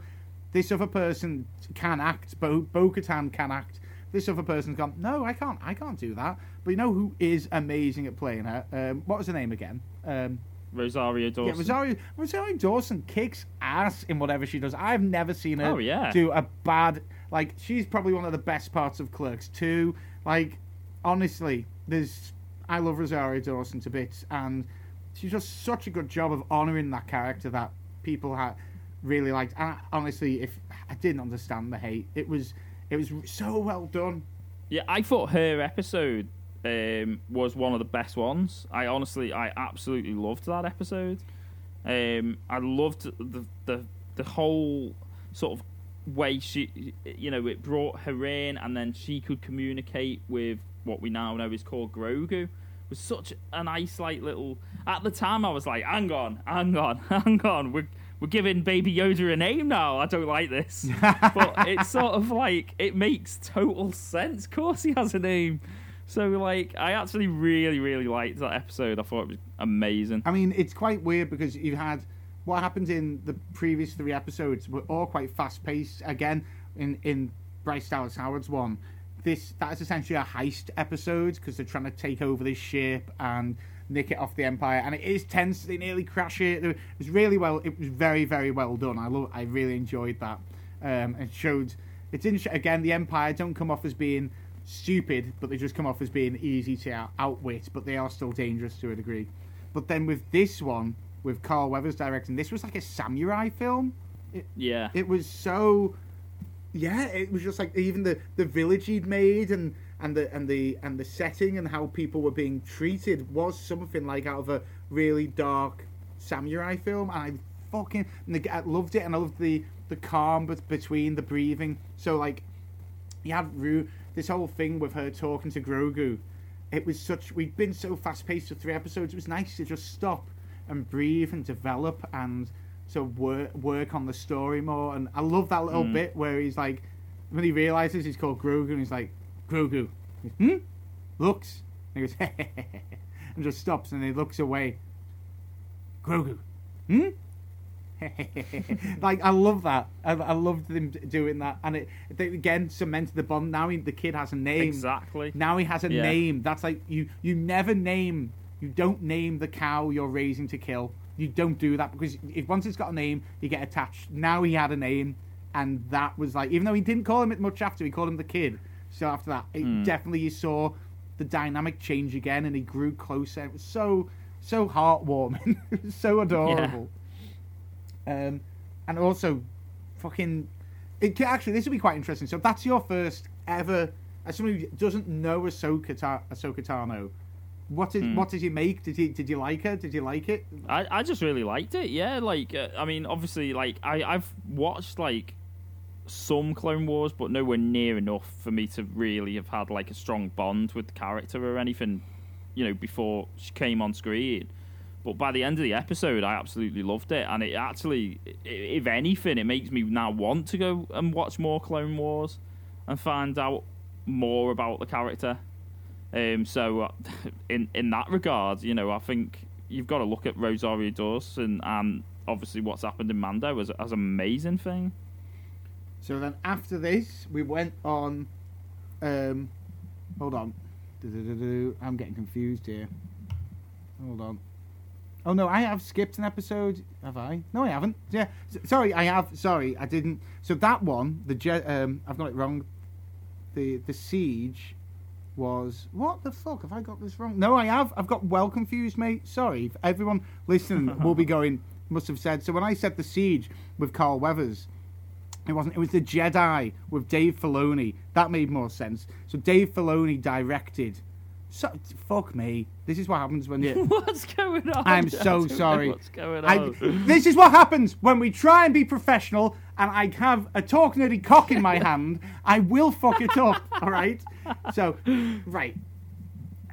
this other person can act. Bo Bo Katan can act. This other person's gone. No, I can't. I can't do that. But you know who is amazing at playing her? Um, what was her name again? Um, Rosario Dawson. yeah, Rosario, Rosario Dawson kicks ass in whatever she does. I've never seen her Oh, yeah. do a bad. Like, she's probably one of the best parts of Clerks too. Like, honestly, there's. I love Rosario Dawson to bits, and she's just such a good job of honouring that character that people had really liked. And I, honestly, if I didn't understand the hate, it was it was so well done. Yeah, I thought her episode um, was one of the best ones. I honestly, I absolutely loved that episode. Um, I loved the the the whole sort of way she, you know, it brought her in, and then she could communicate with what we now know is called Grogu. Was such a nice, like little. At the time, I was like, "Hang on, hang on, hang on, we're we're giving Baby Yoda a name now. I don't like this." but it's sort of like it makes total sense. Of course, he has a name. So, like, I actually really, really liked that episode. I thought it was amazing. I mean, it's quite weird because you had what happened in the previous three episodes were all quite fast paced. Again, in in Bryce Dallas Howard's one, this that is essentially a heist episode because they're trying to take over this ship and nick it off the Empire, and it is tense. They nearly crash it. It was really well. It was very, very well done. I love. I really enjoyed that. Um, it showed. It didn't. Again, the Empire don't come off as being stupid, but they just come off as being easy to out- outwit. But they are still dangerous to a degree. But then with this one, with Carl Weathers directing, this was like a samurai film. Yeah. It was so. Yeah, it was just like even the the village he'd made and and the and the and the setting and how people were being treated was something like out of a really dark samurai film. And I fucking I loved it, and I loved the the calm but between the breathing. So like, you had Ru this whole thing with her talking to Grogu. It was such we'd been so fast paced for three episodes. It was nice to just stop and breathe and develop and to work work on the story more. And I love that little Mm. bit where he's like, when he realizes he's called Grogu, and he's like, Grogu, hmm, looks, and he goes, and just stops and he looks away. Grogu, hmm. like I love that. I, I loved them doing that, and it they, again cemented the bond. Now he, the kid has a name. Exactly. Now he has a Yeah. name. That's like you. You never name. You don't name the cow you're raising to kill. You don't do that because if once it's got a name, you get attached. Now he had a name, and that was like even though he didn't call him it much after, he called him the kid. So after that, it Mm. definitely you saw the dynamic change again, and he grew closer. It was so so heartwarming, it was so adorable. Um, and also, fucking, it ca- actually this would be quite interesting. So that's your first ever, as somebody who doesn't know Ahsoka, Ta- Ahsoka Tano, what did Hmm. what did you make? Did you did you like her? Did you like it? I, I just really liked it. Yeah, like uh, I mean, obviously, like I I've watched like some Clone Wars, but nowhere near enough for me to really have had like a strong bond with the character or anything. You know, before she came on screen. But by the end of the episode, I absolutely loved it, and it actually, if anything, it makes me now want to go and watch more Clone Wars and find out more about the character. Um, so, uh, in in that regard, you know, I think you've got to look at Rosario Dawson and obviously what's happened in Mando as as an amazing thing. So then after this, we went on. Um, hold on. I'm getting confused here. Hold on. Oh no, I have skipped an episode. Have I? No, I haven't. Yeah, S- sorry, I have. Sorry, I didn't. So that one, the Je- um, I've got it wrong. The the siege was what the fuck? Have I got this wrong? No, I have. I've got well confused, mate. Sorry, everyone listening will be going. Must have said. So when I said the siege with Carl Weathers, it wasn't. It was the Jedi with Dave Filoni. That made more sense. So Dave Filoni directed. So fuck me. This is what happens when you. what's going on? I'm so sorry. What's going I, on? this is what happens when we try and be professional, and I have a talk nerdy cock in my hand. I will fuck it up. All right. So, right.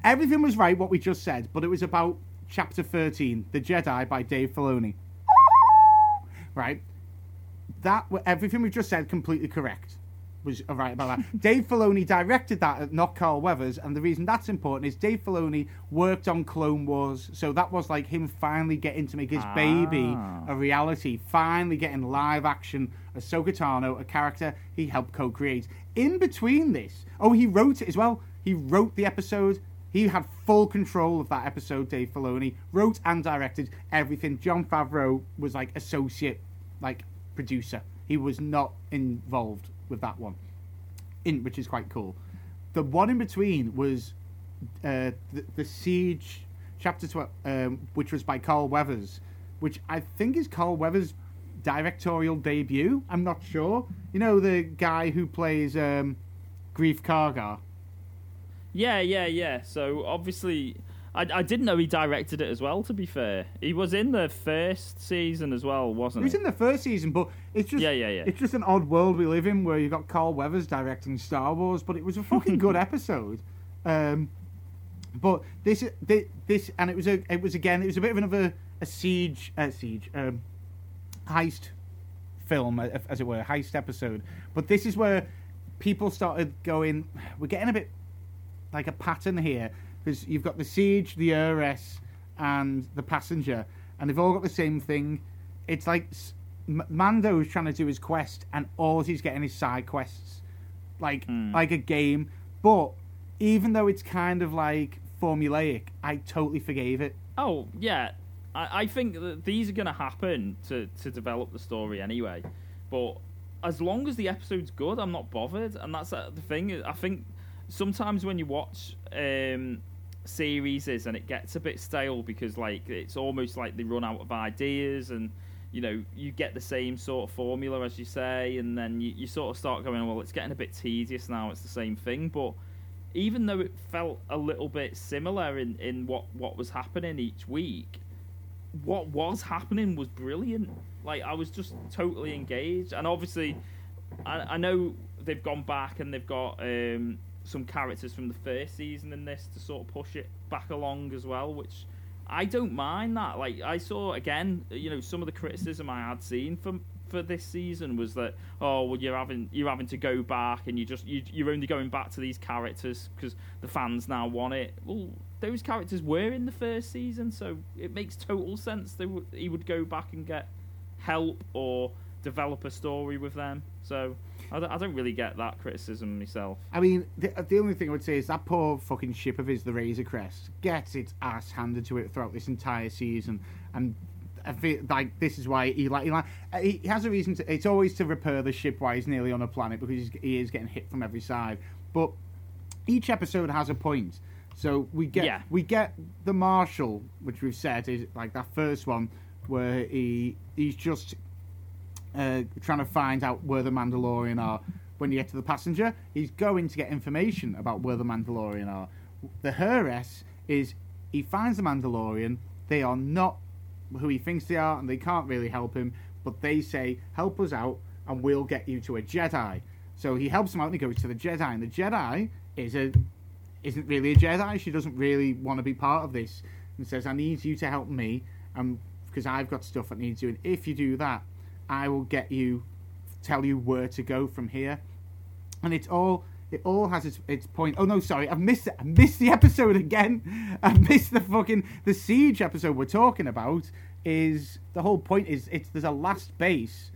Everything was right what we just said, but it was about chapter 13, The Jedi by Dave Filoni. Right. That everything we just said completely correct. Was right about that. Dave Filoni directed that, not Carl Weathers, and the reason that's important is Dave Filoni worked on Clone Wars, so that was like him finally getting to make his baby Ah. a reality, finally getting live action Ahsoka Tano, a character he helped co-create. In between this, oh, he wrote it as well. He wrote the episode. He had full control of that episode. Dave Filoni wrote and directed everything. Jon Favreau was like associate, like producer. He was not involved with that one, in which is quite cool. The one in between was uh, the, the Siege chapter 12, um, which was by Carl Weathers, which I think is Carl Weathers' directorial debut. I'm not sure. You know the guy who plays um, Greef Karga. Yeah, yeah, yeah. So obviously, I, I didn't know he directed it as well. To be fair, he was in the first season as well, wasn't He was in the first season, but it's just Yeah, yeah, yeah. it's just an odd world we live in where you got Carl Weathers directing Star Wars, but it was a fucking good episode. Um, but this this, this and it was a it was again it was a bit of another a siege uh, siege um, heist film as it were a heist episode. But this is where people started going. We're getting a bit like a pattern here because you've got the siege, the heiress, and the passenger, and they've all got the same thing. It's like M- Mando's trying to do his quest, and all he's getting is side quests, like like a game. But even though it's kind of like formulaic, I totally forgave it. Oh yeah, I, I think that these are going to happen to to develop the story anyway. But as long as the episode's good, I'm not bothered, and that's uh, the thing. I think sometimes when you watch um, series is, and it gets a bit stale because like it's almost like they run out of ideas and you know you get the same sort of formula as you say and then you, you sort of start going well it's getting a bit tedious now it's the same thing but even though it felt a little bit similar in, in what, what was happening each week, what was happening was brilliant. Like I was just totally engaged, and obviously, I, I know they've gone back and they've got um, some characters from the first season in this to sort of push it back along as well, which I don't mind that. Like I saw again, you know, some of the criticism I had seen from for this season was that oh well you're having you're having to go back and you just you, you're only going back to these characters because the fans now want it. Well, those characters were in the first season, so it makes total sense that w- he would go back and get help or develop a story with them. So I don't, I don't really get that criticism myself. I mean, the, uh, the only thing I would say is that poor fucking ship of his, the Razor Crest, gets its ass handed to it throughout this entire season, and I feel like this is why he like uh, he, he has a reason to. It's always to repair the ship while he's nearly on a planet because he's, he is getting hit from every side. But each episode has a point. So we get Yeah. we get the Marshal, which we've said is like that first one where he he's just uh, trying to find out where the Mandalorian are. When you get to the passenger, he's going to get information about where the Mandalorian are. The Heiress is he finds the Mandalorian. They are not who he thinks they are, and they can't really help him. But they say, "Help us out, and we'll get you to a Jedi." So he helps them out, and he goes to the Jedi. And the Jedi is a isn't really a Jedi. She doesn't really want to be part of this, and says, "I need you to help me, and because I've got stuff that needs doing. If you do that, I will get you, tell you where to go from here." And it's all it all has its, its point. Oh no, sorry, I've missed. I missed the episode again. I missed the fucking the siege episode we're talking about. Is the whole point is it's there's a last base,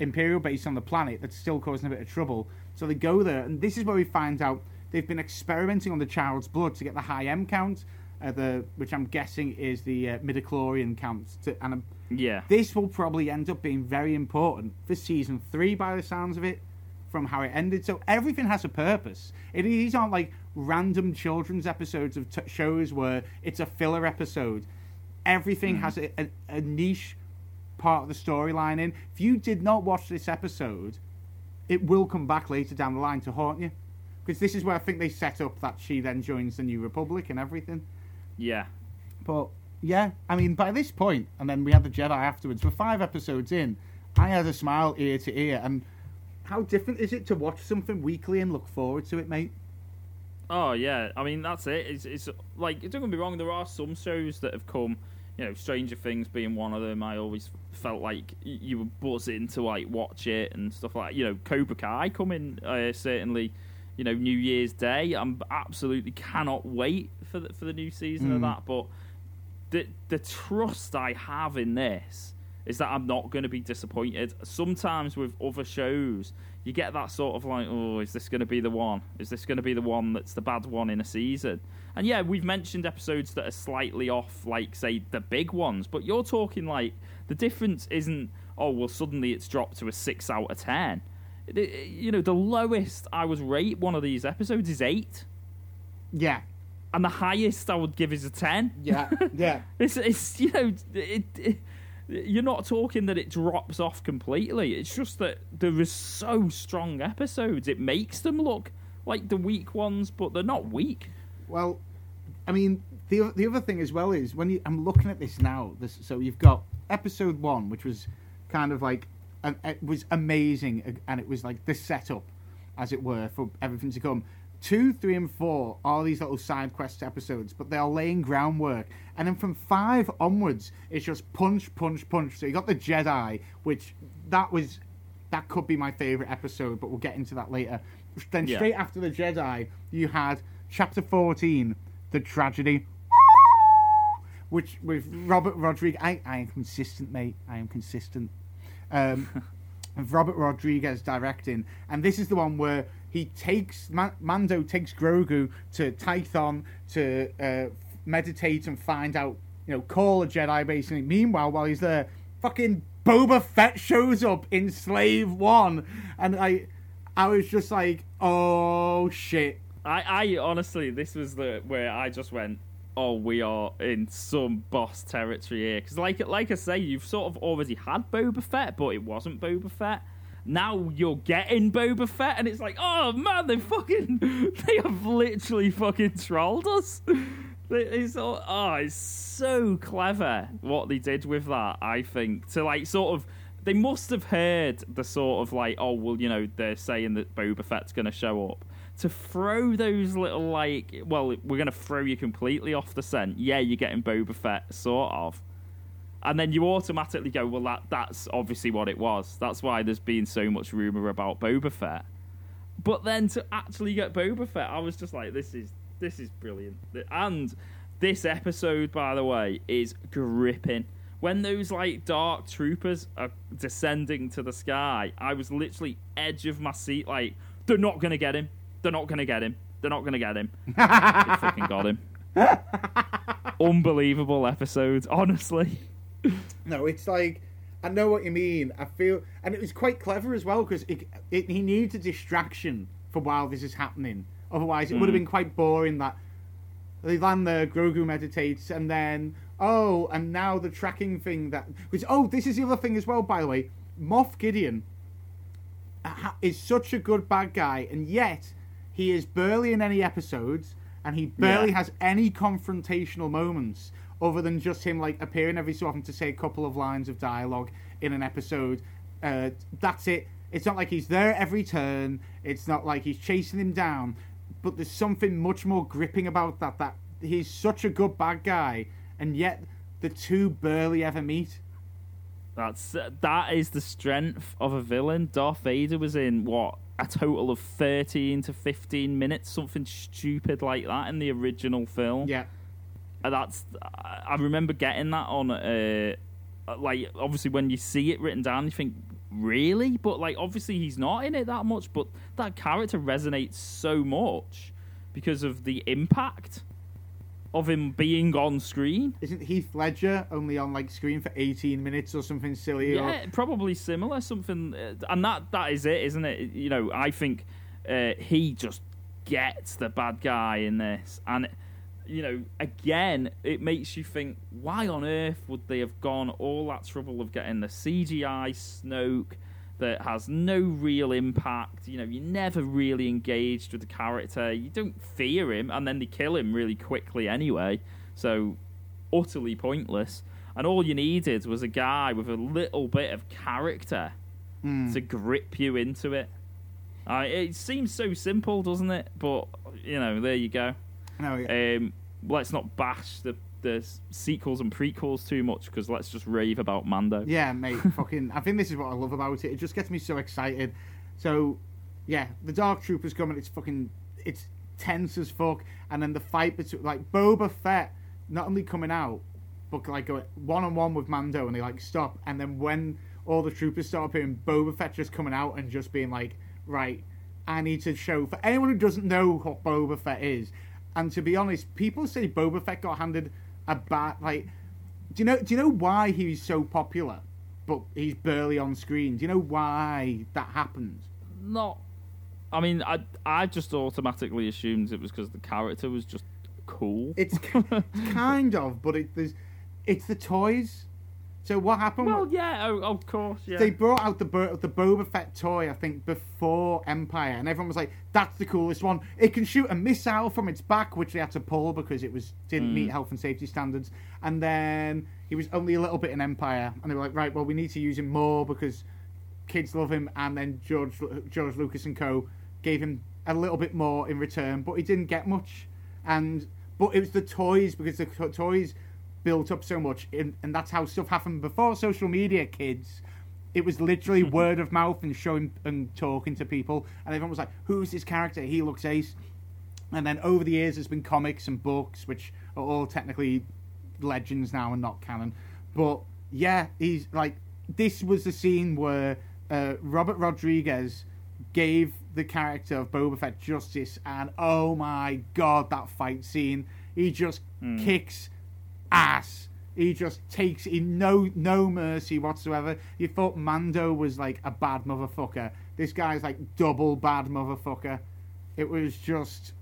imperial base on the planet that's still causing a bit of trouble. So they go there, and this is where we find out they've been experimenting on the child's blood to get the high M count, uh, the which I'm guessing is the uh, midichlorian count. To, and um, Yeah. this will probably end up being very important for season three, by the sounds of it, from how it ended. So everything has a purpose. It, these aren't like random children's episodes of t- shows where it's a filler episode. Everything has a, a, a niche part of the storyline in. If you did not watch this episode, it will come back later down the line to haunt you. Because this is where I think they set up that she then joins the New Republic and everything. Yeah. But yeah, I mean, by this point, and then we had the Jedi afterwards. We're five episodes in. I had a smile ear to ear, and how different is it to watch something weekly and look forward to it, mate? Oh yeah, I mean that's it. It's, it's like don't get me wrong. There are some shows that have come, you know, Stranger Things being one of them. I always felt like you were buzzing to like watch it and stuff like you know Cobra Kai coming uh, certainly, you know New Year's Day. I'm absolutely cannot wait for the, for the new season of Mm. that. But the the trust I have in this is that I'm not going to be disappointed. Sometimes with other shows, you get that sort of like, oh, is this going to be the one? Is this going to be the one that's the bad one in a season? And yeah, we've mentioned episodes that are slightly off, like say the big ones, but you're talking like the difference isn't, oh, well, suddenly it's dropped to a six out of ten. It- it- You know, the lowest I was rate one of these episodes is eight, Yeah, and the highest I would give is a ten. yeah, yeah. It's, it's you know, it, it, you're not talking that it drops off completely. It's just that there is so strong episodes. It makes them look like the weak ones, but they're not weak. Well, I mean, the the other thing as well is when you, I'm looking at this now. This, so you've got episode one, which was kind of like an, it was amazing, and it was like the setup, as it were, for everything to come. Two, three, and four are these little side quest episodes, but they are laying groundwork. And then from five onwards, it's just punch, punch, punch. So you got the Jedi, which that was that could be my favorite episode, but we'll get into that later. Then Yeah. straight after the Jedi, you had chapter fourteen, the tragedy, which with Robert Rodriguez. I, I am consistent, mate. I am consistent. Um, with Robert Rodriguez directing, and this is the one where he takes Ma- Mando takes Grogu to Tython to uh, meditate and find out, you know, call a Jedi basically. Meanwhile, while he's there, fucking Boba Fett shows up in Slave One, and I, I was just like, oh shit. I, I honestly, this was the where I just went, oh, we are in some boss territory here. Because, like, like I say, you've sort of already had Boba Fett, but it wasn't Boba Fett. Now you're getting Boba Fett, and it's like, oh man, they fucking, they have literally fucking trolled us. It's all, oh, it's so clever what they did with that. I think to like sort of they must have heard the sort of like, oh well, you know, they're saying that Boba Fett's going to show up. To throw those little like, well, we're going to throw you completely off the scent. Yeah, you're getting Boba Fett, sort of, and then you automatically go, well, that that's obviously what it was. That's why there's been so much rumor about Boba Fett. But then to actually get Boba Fett, I was just like, this is this is brilliant. And this episode, by the way, is gripping. When those like dark troopers are descending to the sky, I was literally edge of my seat, like they're not gonna get him. They're not gonna get him. They're not gonna get him. they fucking got him. Unbelievable episode, honestly. No, it's like I know what you mean. I feel, and it was quite clever as well because it, it, he needs a distraction for while this is happening. Otherwise, it would have mm. been quite boring. That they land there, Grogu meditates, and then oh, and now the tracking thing that which oh, this is the other thing as well. By the way, Moff Gideon uh, is such a good bad guy, and yet he is barely in any episodes, and he barely Yeah. has any confrontational moments other than just him like appearing every so often to say a couple of lines of dialogue in an episode. Uh, that's it. It's not like he's there every turn. It's not like he's chasing him down. But there's something much more gripping about that. That he's such a good bad guy, and yet the two barely ever meet. That's that is the strength of a villain. Darth Vader was in what a total of thirteen to fifteen minutes, something stupid like that in the original film. Yeah. And that's I I remember getting that on uh like obviously when you see it written down you think really but like obviously he's not in it that much but that character resonates so much because of the impact of him being on screen Isn't Heath Ledger only on like screen for 18 minutes or something silly? or- Yeah, probably similar. Something, uh, and that that is it, isn't it? You know, I think uh, he just gets the bad guy in this, and you know, again, it makes you think: why on earth would they have gone all that trouble of getting the CGI Snoke that has no real impact? You know, you're never really engaged with the character. You don't fear him, and then they kill him really quickly anyway. So utterly pointless. And all you needed was a guy with a little bit of character to grip you into it. Uh, it seems so simple, doesn't it? But you know, there you go. No, yeah. Um, let's not bash the the sequels and prequels too much because let's just rave about Mando. Yeah, mate. fucking. I think this is what I love about it. It just gets me so excited. So, yeah, the Dark Troopers coming. It's fucking. It's tense as fuck. And then the fight between like Boba Fett not only coming out, but like one on one with Mando, and they like stop. And then when all the troopers start appearing, Boba Fett just coming out and just being like, right, I need to show for anyone who doesn't know what Boba Fett is. And to be honest, people say Boba Fett got handed a bad like. Do you know? Do you know why he's so popular, but he's barely on screen? Do you know why that happened? Not. I mean, I I just automatically assumed it was because the character was just cool. It's kind of, but it, there's, it's the toys. So what happened? Well, yeah, oh, of course, yeah. They brought out the Bo- the Boba Fett toy, I think, before Empire, and everyone was like, "That's the coolest one. It can shoot a missile from its back, which they had to pull because it was didn't Mm. meet health and safety standards." And then he was only a little bit in Empire, and they were like, "Right, well, we need to use him more because kids love him." And then George George Lucas and Co. gave him a little bit more in return, but he didn't get much. And but it was the toys because the toys built up so much, and, and that's how stuff happened before social media. Kids, it was literally word of mouth and showing and talking to people, and everyone was like, "Who's this character? He looks ace." And then over the years, there's been comics and books, which are all technically legends now and not canon. But yeah, he's like, this was the scene where uh, Robert Rodriguez gave the character of Boba Fett justice, and oh my god, that fight scene! He just kicks ass. He just takes in no no mercy whatsoever. You thought Mando was like a bad motherfucker. This guy's like double bad motherfucker. It was just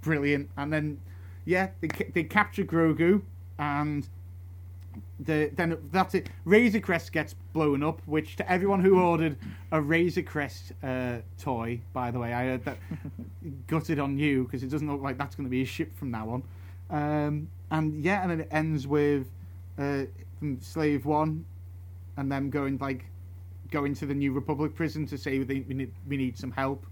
brilliant. And then, yeah, they they capture Grogu, and the then that's it. Razor Crest gets blown up, which to everyone who ordered a Razor Crest uh, toy, by the way, I heard that gutted on you because it doesn't look like that's going to be a ship from now on. Um, and yeah, and then it ends with uh, Slave One, and them going like going to the New Republic prison to say they, we need we need some help.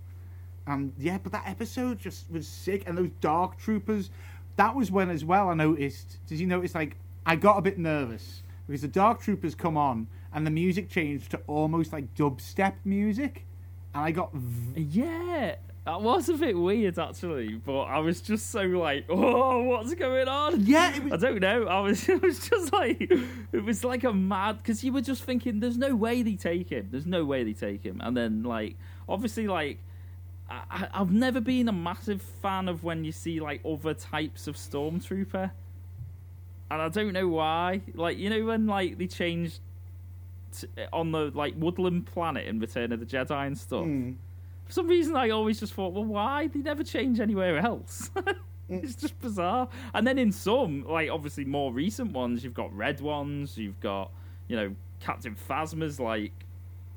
And yeah, but that episode just was sick, and those Dark Troopers. That was when as well I noticed. Did you notice like I got a bit nervous because the Dark Troopers come on and the music changed to almost like dubstep music, and I got v- Yeah, that was a bit weird actually, but I was just so like, oh, what's going on? Yeah, it was- I don't know. I was, it was just like, it was like a mad because you were just thinking, there's no way they take him. There's no way they take him, and then like, obviously, like. I, I've never been a massive fan of when you see like other types of stormtrooper, and I don't know why. Like you know when like they changed t- on the like woodland planet in Return of the Jedi and stuff. Hmm. For some reason, I always just thought, well, why they never change anywhere else? it's just bizarre. And then in some, like obviously more recent ones, you've got red ones, you've got you know Captain Phasma's like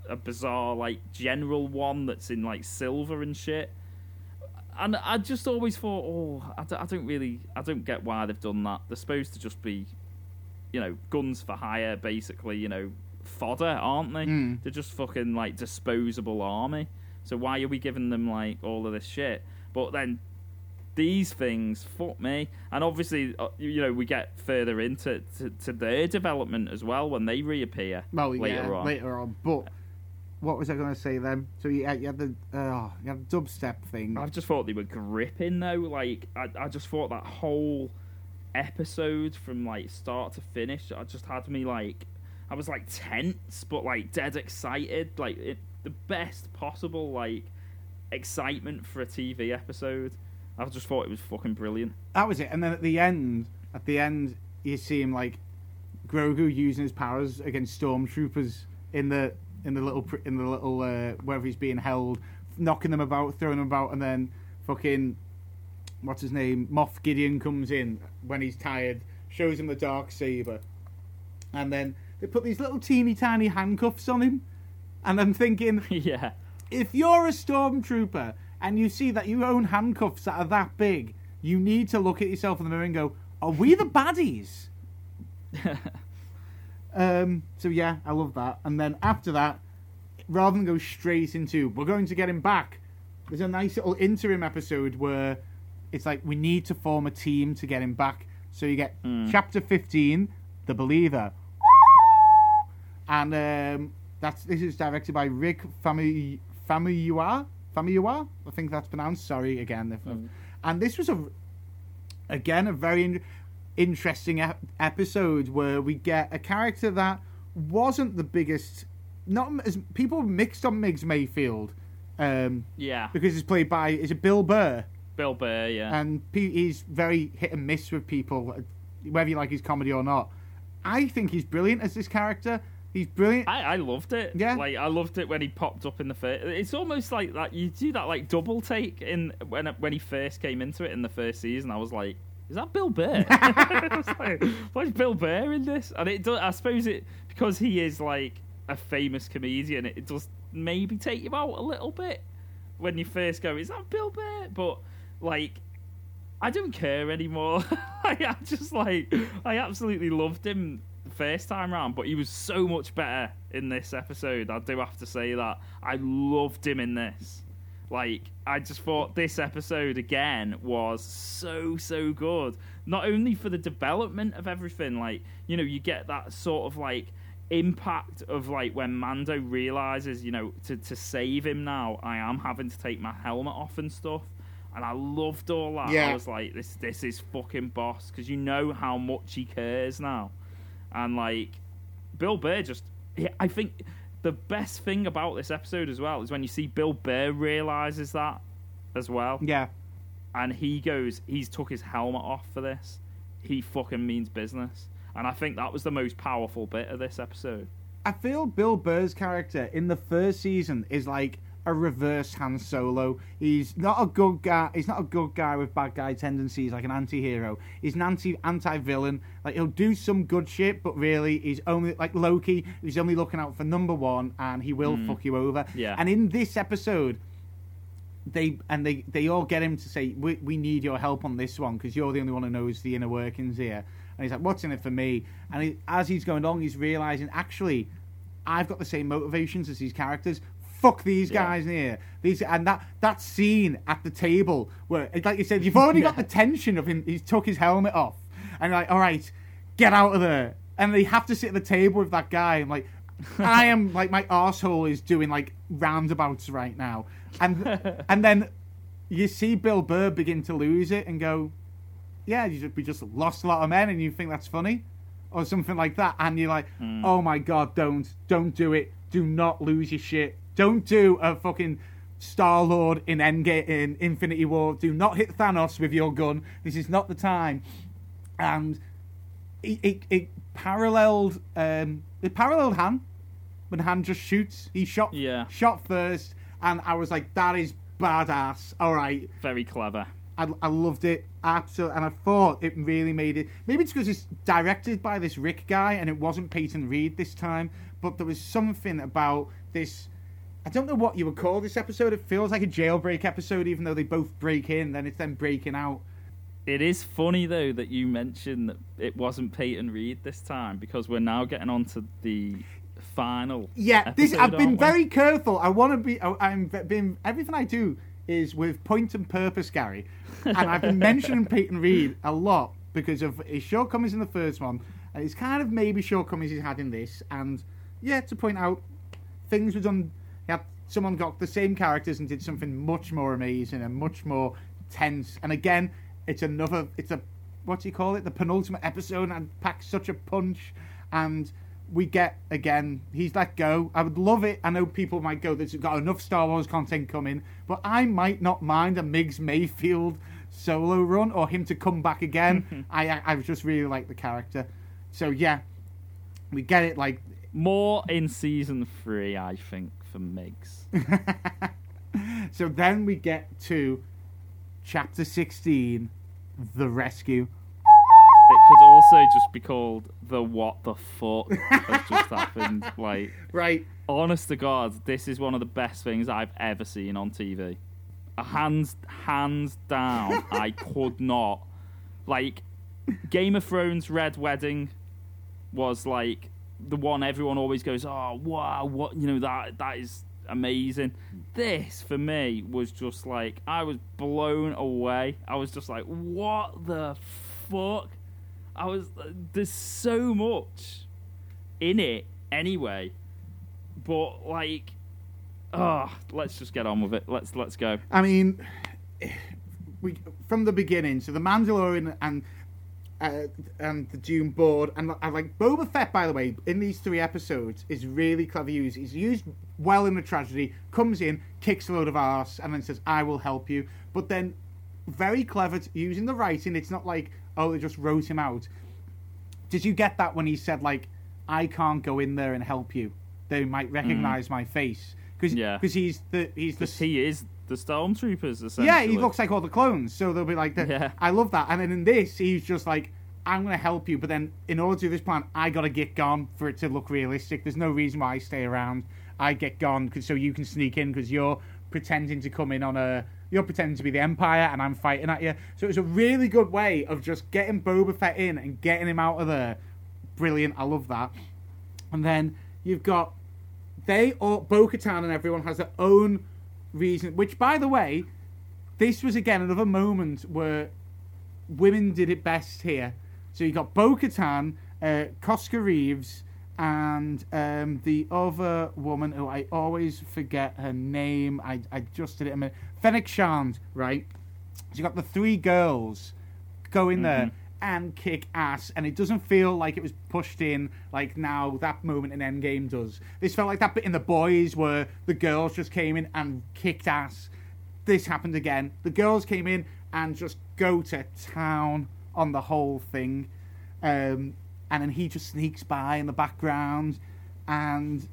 a bizarre like general one that's in like silver and shit. And I just always thought, oh, I don't, I don't really, I don't get why they've done that. They're supposed to just be, you know, guns for hire, basically, you know, fodder, aren't they? Mm. They're just fucking like disposable army. So why are we giving them like all of this shit? But then these things, fuck me. And obviously, uh, you know, we get further into to, to their development as well when they reappear well later yeah, on. later on. But what was I going to say then? So you had, you had the uh, you had the dubstep thing. I just thought they were gripping though. Like I, I just thought that whole episode from like start to finish, I just had me like I was like tense, but like dead excited. Like it, the best possible like excitement for a TV episode. I just thought it was fucking brilliant. That was it. And then at the end, at the end, you see him like Grogu using his powers against stormtroopers in the in the little in the little uh, wherever he's being held, knocking them about, throwing them about, and then fucking what's his name, Moff Gideon comes in when he's tired, shows him the dark saber, and then they put these little teeny tiny handcuffs on him, and I'm thinking yeah. if you're a stormtrooper and you see that you own handcuffs that are that big, you need to look at yourself in the mirror and go, "Are we the baddies?" um. So yeah, I love that. And then after that, rather than go straight into "We're going to get him back," there's a nice little interim episode where it's like we need to form a team to get him back. So you get chapter 15, The Believer, and um, that's this is directed by Rick Famu Famuyiwa. Famuyiwa, I think that's pronounced. Sorry again. If, And this was a again a very in- interesting ep- episode where we get a character that wasn't the biggest. Not as people mixed on Migs Mayfield um, Yeah. because he's played by is it Bill Burr Bill Burr, yeah. and he's very hit and miss with people, whether you like his comedy or not. I think he's brilliant as this character. He's brilliant. I, I loved it. Yeah. like I loved it when he popped up in the first. It's almost like that. You do that like double take in when when he first came into it in the first season. I was like, is that Bill Burr? I was like, why is Bill Burr in this? And it does, I suppose it because he is like a famous comedian. It does maybe take you out a little bit when you first go, is that Bill Burr? But like, I don't care anymore. I just like, I absolutely loved him first time round, but he was so much better in this episode. I do have to say that I loved him in this. Like, I just thought this episode again was so so good. Not only for the development of everything, like you know, you get that sort of like impact of like when Mando realizes, you know, to to save him now, I am having to take my helmet off and stuff. And I loved all that. Yeah. I was like, this this is fucking boss because you know how much he cares now, and like Bill Burr just, I think the best thing about this episode as well is when you see Bill Burr realizes that as well, Yeah. and he goes, he's took his helmet off for this. He fucking means business, and I think that was the most powerful bit of this episode. I feel Bill Burr's character in the first season is like a reverse Han Solo. He's not a good guy. He's not a good guy with bad guy tendencies, like an anti-hero. He's an anti anti-villain. Like he'll do some good shit, but really he's only like Loki. He's only looking out for number one, and he will mm. fuck you over. Yeah. And in this episode, they and they they all get him to say, "We, we need your help on this one because you're the only one who knows the inner workings here." And he's like, "What's in it for me?" And he, as he's going along, he's realizing actually, I've got the same motivations as these characters. Fuck these Yeah. guys here. These and that that scene at the table where, like you said, you've already got the tension of him. He took his helmet off, and you're like, "All right, get out of there." And they have to sit at the table with that guy. and like, I am like my asshole is doing like roundabouts right now, and and then you see Bill Burr begin to lose it and go, yeah, you just, we just lost a lot of men, and you think that's funny, or something like that, and you're like, hmm. oh my god, don't, don't do it, do not lose your shit, don't do a fucking Star Lord in Endgame in Infinity War, do not hit Thanos with your gun, this is not the time, and it it, it paralleled um it paralleled Han when Han just shoots, he shot Yeah. shot first, and I was like, that is badass, all right. Very clever. I, I loved it absolutely, and I thought it really made it. Maybe it's because it's directed by this Rick guy, and it wasn't Peyton Reed this time. But there was something about this. I don't know what you would call this episode. It feels like a jailbreak episode, even though they both break in, then it's them breaking out. It is funny though that you mentioned that it wasn't Peyton Reed this time because we're now getting on to the final. Yeah, this I've been we? very careful. I want to be. I'm been everything I do is with point and purpose, Gary. And I've been mentioning Peyton Reed a lot because of his shortcomings in the first one, and it's kind of maybe shortcomings he's had in this. And yeah, to point out, things were done. Someone got the same characters and did something much more amazing and much more tense. And again, it's another. It's a what do you call it? The penultimate episode and packs such a punch. And we get again. He's let go. I would love it. I know people might go. There's got enough Star Wars content coming, but I might not mind a Migs Mayfield solo run or him to come back again. I I I just really like the character. So yeah, we get it. Like More in season three, I think, for Migs. so then we get to chapter sixteen, the rescue. It could also just be called the what the fuck has just happened. Like, Right. honest to God, this is one of the best things I've ever seen on TV. Hands, hands down, I could not. Like, Game of Thrones Red Wedding was like the one everyone always goes, "Oh, wow, what you know that that is amazing." This for me was just like I was blown away. I was just like, "What the fuck?" I was there's so much in it anyway, but like, oh, let's just get on with it. Let's let's go. I mean, we from the beginning. So the Mandalorian and uh, and the Dune board and I like Boba Fett. By the way, in these three episodes, is really clever used. He's used well in the tragedy. Comes in, kicks a load of ass, and then says, "I will help you." But then, very clever t- using the writing. It's not like oh they just wrote him out. Did you get that when he said like, "I can't go in there and help you"? They might recognize my face because Yeah. he's the he's the he is the stormtroopers. Essentially. Yeah, he looks like all the clones. So they'll be like, the, Yeah. I love that. And then in this, he's just like, I'm going to help you, but then in order to do this plan, I got to get gone for it to look realistic. There's no reason why I stay around. I get gone 'cause- so you can sneak in because you're pretending to come in on a. You're pretending to be the Empire, and I'm fighting at you. So it was a really good way of just getting Boba Fett in and getting him out of there. Brilliant. I love that. And then you've got they all Bo Katan and everyone has their own reason. Which, by the way, this was again another moment where women did it best here. So you got Bo Katan, uh, Koska Reeves, and um, the other woman who I always forget her name. I, I just did it a minute. Fennec Shand, right? So you got the three girls go in there and kick ass, and it doesn't feel like it was pushed in like now that moment in Endgame does. This felt like that bit in The Boys where the girls just came in and kicked ass. This happened again. The girls came in and just go to town on the whole thing. Um, and then he just sneaks by in the background, and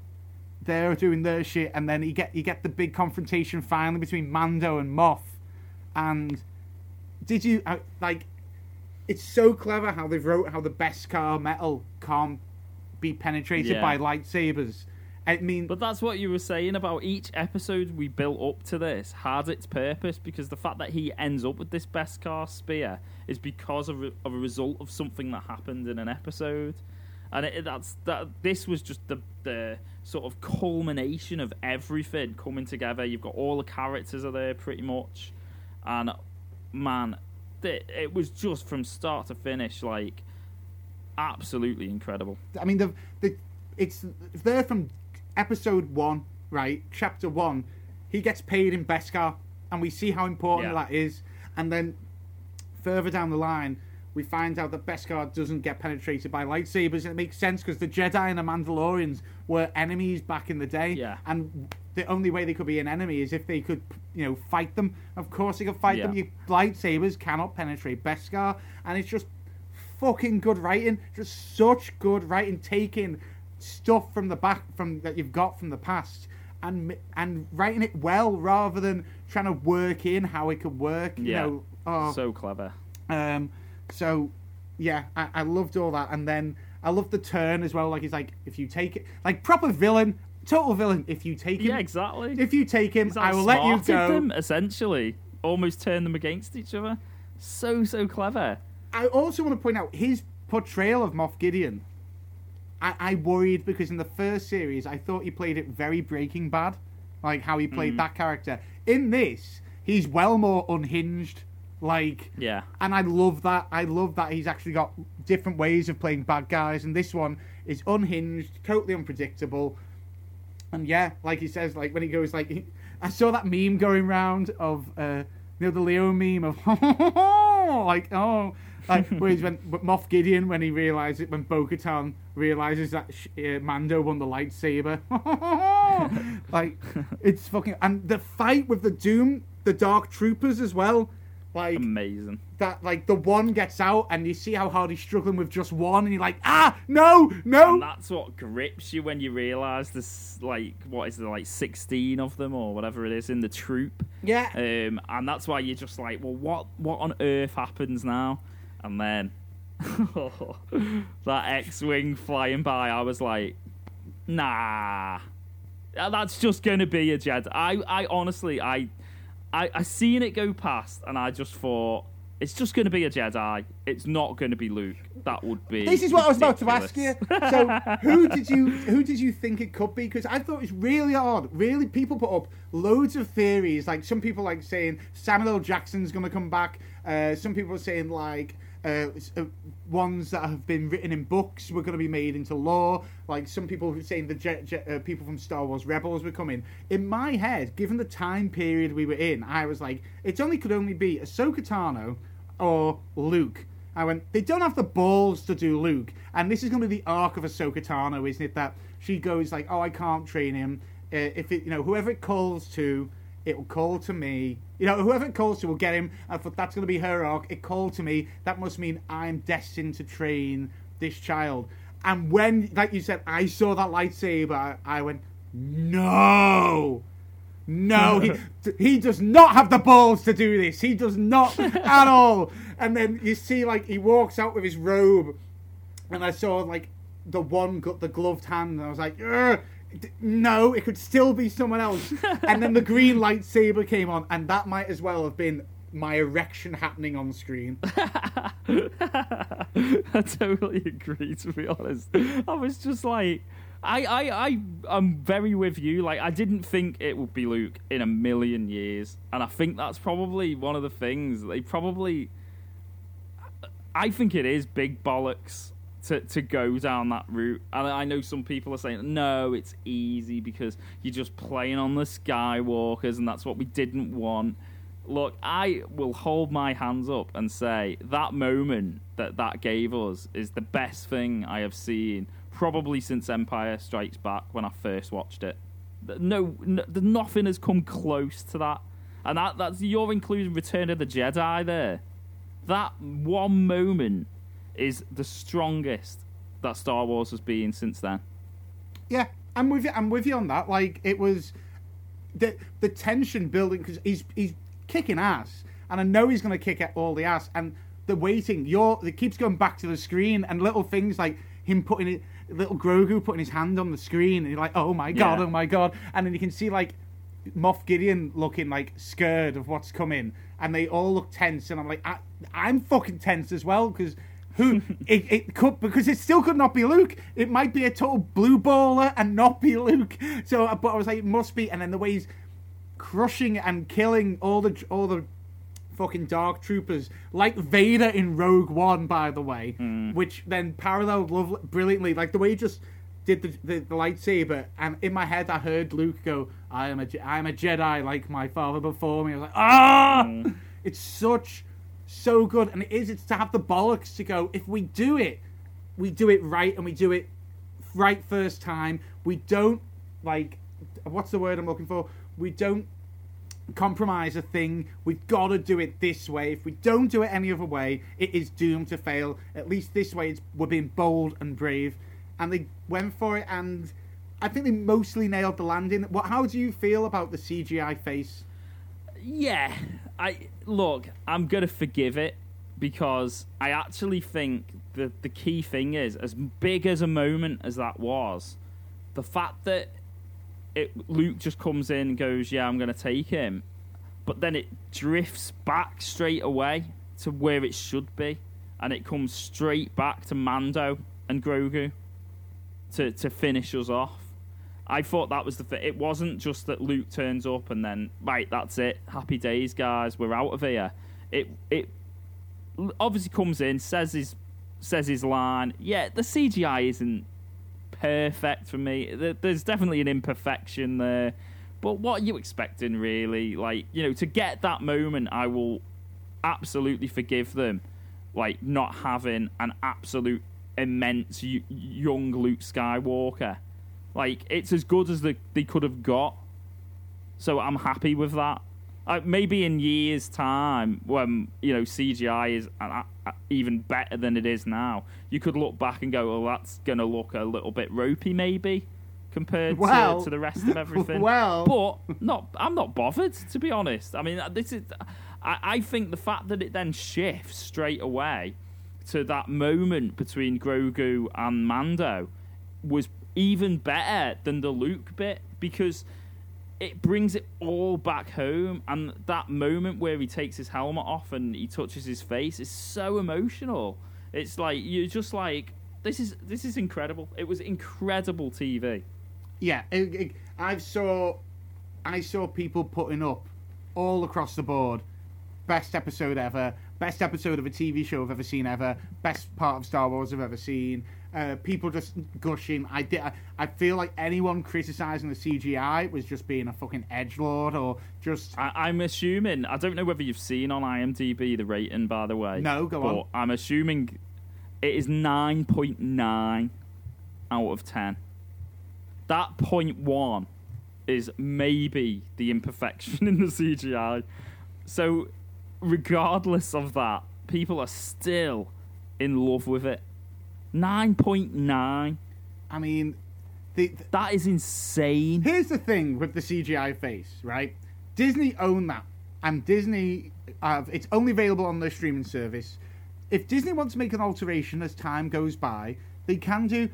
they're doing their shit. And then you get you get the big confrontation finally between Mando and Moff And did you uh, like? It's so clever how they've wrote how the Beskar metal can't be penetrated Yeah. by lightsabers. I mean, But that's what you were saying about each episode we built up to this had its purpose because the fact that he ends up with this Beskar spear is because of a, of a result of something that happened in an episode, and it, that's that. This was just the the sort of culmination of everything coming together. You've got all the characters are there pretty much, and man, it, it was just from start to finish like absolutely incredible. I mean, the the it's there from episode one, right? Chapter one, he gets paid in Beskar, and we see how important Yeah. that is. And then further down the line, we find out that Beskar doesn't get penetrated by lightsabers. And it makes sense because the Jedi and the Mandalorians were enemies back in the day, Yeah. and the only way they could be an enemy is if they could, you know, fight them. Of course, they could fight them. Yeah. Your lightsabers cannot penetrate Beskar, and it's just fucking good writing. Just such good writing, taking stuff from the back from that you've got from the past and and writing it well rather than trying to work in how it could work. You Yeah. know, oh, So clever. um, so yeah, I, I loved all that, and then I loved the turn as well. Like he's like, if you take it, like proper villain, total villain. If you take him, Yeah, exactly. if you take him, I will let you go. them essentially, almost turn them against each other. So so clever. I also want to point out his portrayal of Moff Gideon. I, I worried because in the first series I thought he played it very Breaking Bad, like how he played mm. that character. In this, he's well more unhinged, like, Yeah, and I love that. I love that he's actually got different ways of playing bad guys, and this one is unhinged, totally unpredictable. And yeah, like he says, like when he goes, like I saw that meme going round of uh, you know the Leo meme of like oh like where he's when Moff Gideon when he realizes when Bo-Katan realizes that uh, Mando won the lightsaber. Like it's fucking and the fight with the Doom the Dark Troopers as well like amazing. that like the one gets out and you see how hard he's struggling with just one and you're like ah no no And that's what grips you when you realise there's like what is there like sixteen of them or whatever it is in the troop. yeah Um, and that's why you're just like, well, what what on earth happens now? And then that X-wing flying by, I was like, nah, Uh, that's just gonna be a Jedi. I, I honestly, I, I, I seen it go past, and I just thought. It's just going to be a Jedi. It's not going to be Luke. That would be. This is what I was about to ask you. So, who did you who did you think it could be? Because I thought it was really odd. Really, people put up loads of theories. Like some people like saying Samuel L. Jackson's going to come back. Uh, some people are saying like uh, uh, ones that have been written in books were going to be made into lore. Like some people were saying the uh, people from Star Wars Rebels were coming. In my head, given the time period we were in, I was like, it only could only be Ahsoka Tano or Luke. I went, they don't have the balls to do Luke. And this is going to be the arc of Ahsoka Tano, isn't it? That she goes like, oh, I can't train him. Uh, if it, you know, whoever it calls to, it will call to me. You know, whoever it calls to will get him. I thought that's going to be her arc. It called to me. That must mean I'm destined to train this child. And when, like you said, I saw that lightsaber, I, I went, no, no, he, he does not have the balls to do this. He does not at all. And then you see, like, he walks out with his robe, and I saw, like, the one, got the gloved hand, and I was like, "Ugh, d- no, it could still be someone else. and then the green lightsaber came on, and that might as well have been my erection happening on screen. I totally agree. To be honest, I was just like, I, I, I, I'm very with you. Like, I didn't think it would be Luke in a million years, and I think that's probably one of the things they probably. I think it is big bollocks to to go down that route, and I know some people are saying no, it's easy because you're just playing on the Skywalkers, and that's what we didn't want. Look, I will hold my hands up and say that moment that that gave us is the best thing I have seen probably since Empire Strikes Back when I first watched it. No, no nothing has come close to that, and that that's you're including Return of the Jedi there. That one moment is the strongest that Star Wars has been since then. Yeah, I'm with you. I'm with you on that. Like it was the the tension building because he's he's kicking ass, and I know he's going to kick at all the ass. And the waiting, you're it keeps going back to the screen, and little things like him putting it, little Grogu putting his hand on the screen, and you're like, oh my god, Yeah. oh my god, and then you can see like Moff Gideon looking like scared of what's coming, and they all look tense, and I'm like, I, I'm fucking tense as well because. Who it, it could because it still could not be Luke. It might be a total blue baller and not be Luke. So, uh, but I was like, it must be. And then the way he's crushing and killing all the all the fucking dark troopers, like Vader in Rogue One, by the way, hmm. which then paralleled love brilliantly. Like the way he just did the, the, the lightsaber, and in my head I heard Luke go, "I am a I am a Jedi, like my father before me." I was like, ah, hmm. it's such so good, and it is. It's to have the bollocks to go. If we do it, we do it right, and we do it right first time. We don't like what's the word I'm looking for? We don't compromise a thing. We've got to do it this way. If we don't do it any other way, it is doomed to fail. At least this way, it's, we're being bold and brave. And they went for it, and I think they mostly nailed the landing. What? How do you feel about the CGI face? Yeah, I look. I'm gonna forgive it because I actually think the the key thing is as big as a moment as that was, the fact that it Luke just comes in and goes, "Yeah, I'm gonna take him," but then it drifts back straight away to where it should be, and it comes straight back to Mando and Grogu to to finish us off. I thought that was the. Th- it wasn't just that Luke turns up and then right, that's it. Happy days, guys. We're out of here. It it obviously comes in, says his says his line. Yeah, the CGI isn't perfect for me. There's definitely an imperfection there. But what are you expecting, really? Like, you know, to get that moment, I will absolutely forgive them. Like, not having an absolute immense young Luke Skywalker. Like, it's as good as the, they could have got. So I'm happy with that. Uh, maybe in years' time, when you know CGI is uh, uh, even better than it is now, you could look back and go, "Well, that's going to look a little bit ropey, maybe." Compared Well- to, to the rest of everything, well. but not. I'm not bothered to be honest. I mean, uh, this is. I, I think the fact that it then shifts straight away to that moment between Grogu and Mando was even better than the Luke bit because it brings it all back home and that moment where he takes his helmet off and he touches his face is so emotional it's like you're just like this is this is incredible it was incredible tv Yeah, it, it, I saw, I saw people putting up all across the board, best episode ever, best episode of a TV show I've ever seen ever, best part of Star Wars I've ever seen. Uh, people just gushing. I did. I, I feel like anyone criticizing the CGI was just being a fucking edge lord or just I, i'm assuming i don't know whether you've seen on imdb the rating by the way No, go but on. i'm assuming it is 9.9 out of 10 that point one is maybe the imperfection in the CGI. So, regardless of that, people are still in love with it. Nine point nine. I mean, the, the- That is insane. here's the thing with the CGI face, right? Disney own that, and Disney have it's only available on their streaming service. If Disney wants to make an alteration as time goes by, they can do,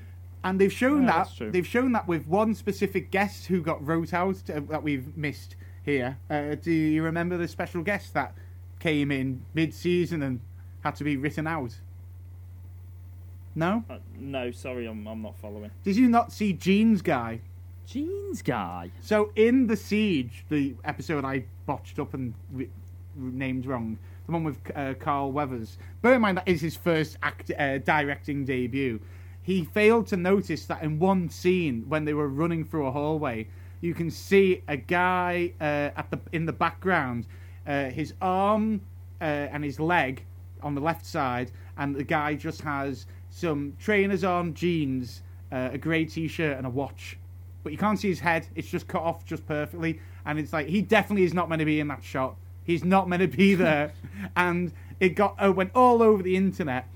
and they've shown Yeah, that they've shown that with one specific guest who got wrote out uh, that we've missed here. Uh, do you remember the special guest that came in mid-season and had to be written out? No, Uh, no, sorry, I'm I'm not following. did you not see Jeans guy? Jeans guy. So in the siege, the episode I botched up and re- named wrong, the one with uh, Carl Weathers. Bear in mind that is his first act uh, directing debut. He failed to notice that in one scene when they were running through a hallway, you can see a guy uh, at the in the background, uh, his arm uh, and his leg on the left side, and the guy just has some trainers on, jeans, uh, a grey t-shirt, and a watch but you can't see his head. It's just cut off just perfectly, and it's like he definitely is not meant to be in that shot. He's not meant to be there, and it got uh, went all over the internet,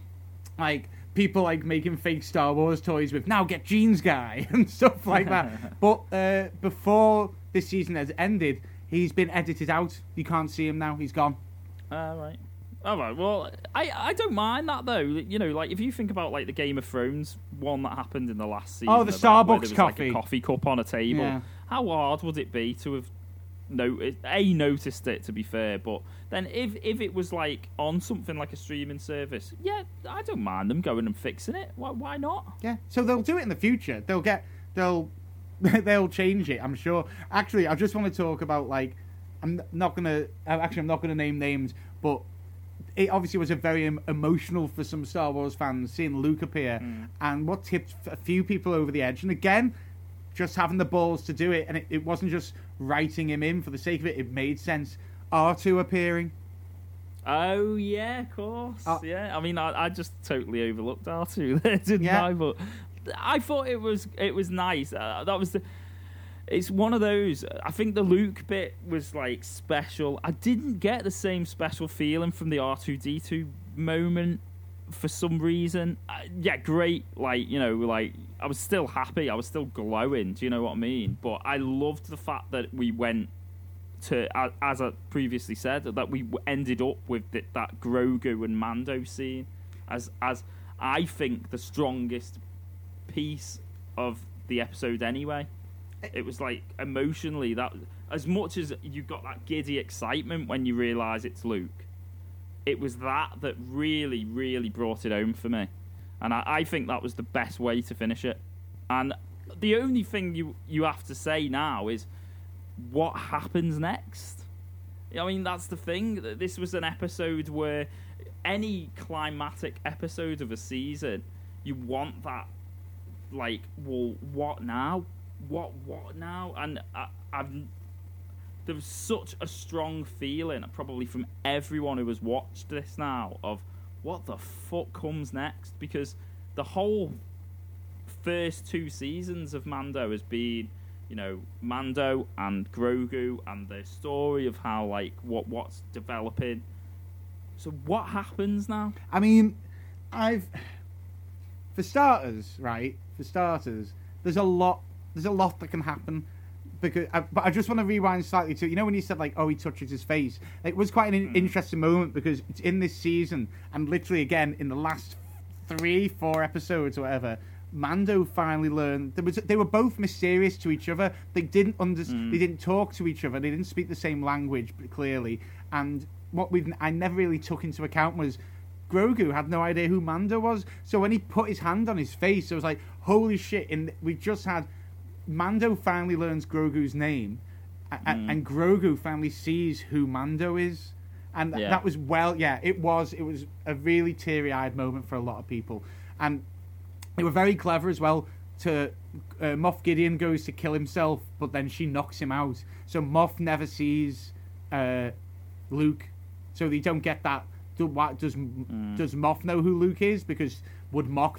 like people like making fake Star Wars toys with now get jeans guy and stuff like that. but uh, before this season has ended, he's been edited out. You can't see him now. He's gone. All right. All right. Well, I I don't mind that though. You know, like if you think about like the Game of Thrones one that happened in the last season. Oh, the about Starbucks was, coffee. Like a coffee cup on a table. Yeah. How hard would it be to have noticed? A noticed it to be fair, but then if if it was like on something like a streaming service, yeah, I don't mind them going and fixing it. Why why not? Yeah. So they'll do it in the future. They'll get they'll they'll change it. I'm sure. Actually, I just want to talk about like I'm not gonna uh, actually I'm not gonna name names, but it obviously was a very em- emotional for some Star Wars fans seeing Luke appear, and what tipped a few people over the edge. And again, just having the balls to do it, and it, it wasn't just writing him in for the sake of it. It made sense. R2 appearing. Oh yeah, of course. Uh, yeah, I mean, I, I just totally overlooked R two there, didn't Yeah. I? But I thought it was it was nice. Uh, that was the. It's one of those. I think the Luke bit was like special. I didn't get the same special feeling from the R two D two moment for some reason. Uh, yeah, great. Like you know, like I was still happy. I was still glowing. Do you know what I mean? But I loved the fact that we went to as I previously said that we ended up with th- that Grogu and Mando scene as as I think the strongest piece of the episode anyway. It was like emotionally that as much as you got that giddy excitement when you realise it's Luke, it was that that really really brought it home for me, and I, I think that was the best way to finish it. And the only thing you you have to say now is what happens next. I mean, that's the thing. This was an episode where any climatic episode of a season, you want that, like, well, what now? What, what now? And I, I've, there was such a strong feeling, probably from everyone who has watched this now, of what the fuck comes next? Because the whole first two seasons of Mando has been, you know, Mando and Grogu and the story of how like what what's developing. So what happens now? I mean, I've for starters, right? For starters, there's a lot. There's a lot that can happen. Because, I, but I just want to rewind slightly to you know when you said like, oh, he touches his face. It was quite an in- hmm. interesting moment because it's in this season and literally again in the last three, four episodes or whatever. Mando finally learned there was they were both mysterious to each other. They didn't under, hmm. they didn't talk to each other. They didn't speak the same language clearly. And what we I never really took into account was Grogu had no idea who Mando was. So when he put his hand on his face, it was like, holy shit! And we just had Mando finally learns Grogu's name, a- a- and Grogu finally sees who Mando is, and Yeah. that was well, yeah, it was it was a really teary-eyed moment for a lot of people, and they were very clever as well. To uh, Moff Gideon goes to kill himself, but then she knocks him out. So Moff never sees uh, Luke, so they don't get that. Do, what, does does Moff know who Luke is? Because would Moff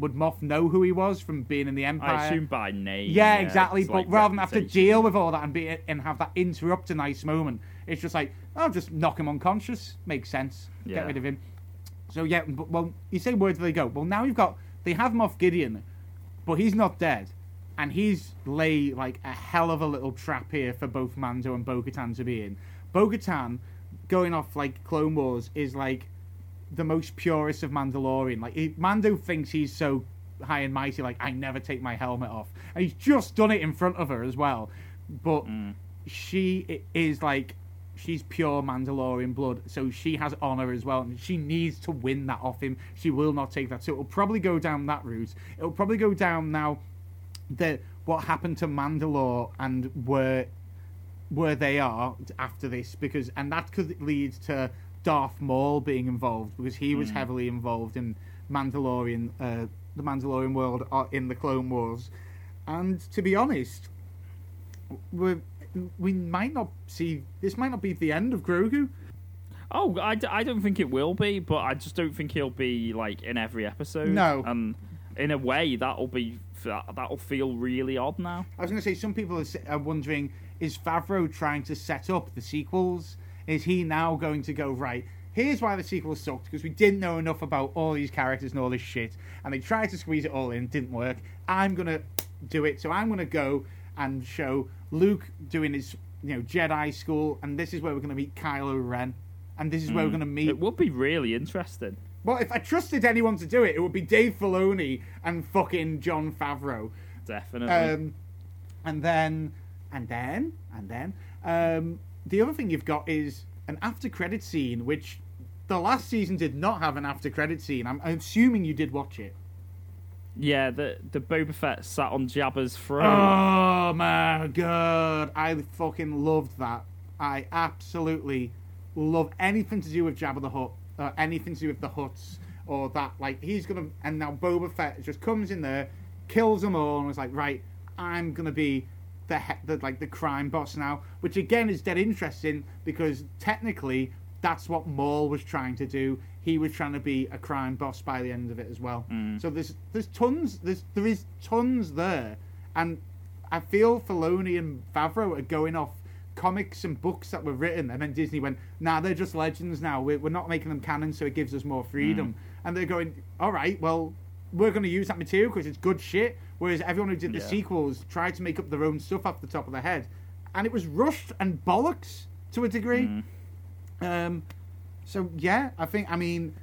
would Moff know who he was from being in the Empire? I assume by name. Yeah, exactly. it's But like rather than have to deal with all that and be and have that interrupt a nice moment, it's just like, I'll just knock him unconscious. Makes sense. Yeah. Get rid of him. So yeah, but, well, you say where do they go? Well, now you've got they have Moff Gideon, but he's not dead. and he's lay like a hell of a little trap here for both Mando and Bo-Katan to be in. Bo-Katan, going off like Clone Wars, is like the most purest of Mandalorian. Like he, Mando thinks he's so high and mighty, like I never take my helmet off, and he's just done it in front of her as well. But mm. she is like she's pure Mandalorian blood, so she has honor as well, and she needs to win that off him. She will not take that, so it'll probably go down that route. It'll probably go down now the what happened to Mandalore and where where they are after this because and that could lead to Darth Maul being involved because he was heavily involved in Mandalorian uh, the Mandalorian world uh, in the Clone Wars and to be honest we we might not see this might not be the end of Grogu Oh, I, d- I don't think it will be, but I just don't think he'll be like in every episode. No. and in a way that'll be that, that'll feel really odd now. I was going to say some people are are wondering is Favreau trying to set up the sequels? Is he now going to go right? Here's why the sequel sucked because we didn't know enough about all these characters and all this shit, and they tried to squeeze it all in, didn't work. I'm gonna do it, so I'm gonna go and show Luke doing his you know Jedi school, and this is where we're gonna meet Kylo Ren, and this is where we're gonna meet It would be really interesting. well, if I trusted anyone to do it, it would be Dave Filoni and fucking Jon Favreau. Definitely. Um, and then, and then, and then, um, the other thing you've got is an after credit scene, which the last season did not have an after credit scene. I'm, I'm assuming you did watch it. yeah, the the Boba Fett sat on Jabba's throne. Oh my god, I fucking loved that. I absolutely love anything to do with Jabba the Hutt, uh, anything to do with the Hutts, or that. Like he's gonna, and now Boba Fett just comes in there, kills them all, and was like, right, I'm gonna be the, he- the like the crime boss now, which again is dead interesting because technically that's what Maul was trying to do. He was trying to be a crime boss by the end of it as well. Mm. So there's there's tons there's there is tons there, and I feel Filoni and Favreau are going off comics and books that were written, and then Disney went, "Nah, they're just legends now. We're, we're not making them canon, so it gives us more freedom." Mm. And they're going, "All right, well, we're going to use that material because it's good shit." Whereas everyone who did the Yeah. sequels tried to make up their own stuff off the top of their head, and it was rushed and bollocks to a degree. Um, so yeah, I think I mean,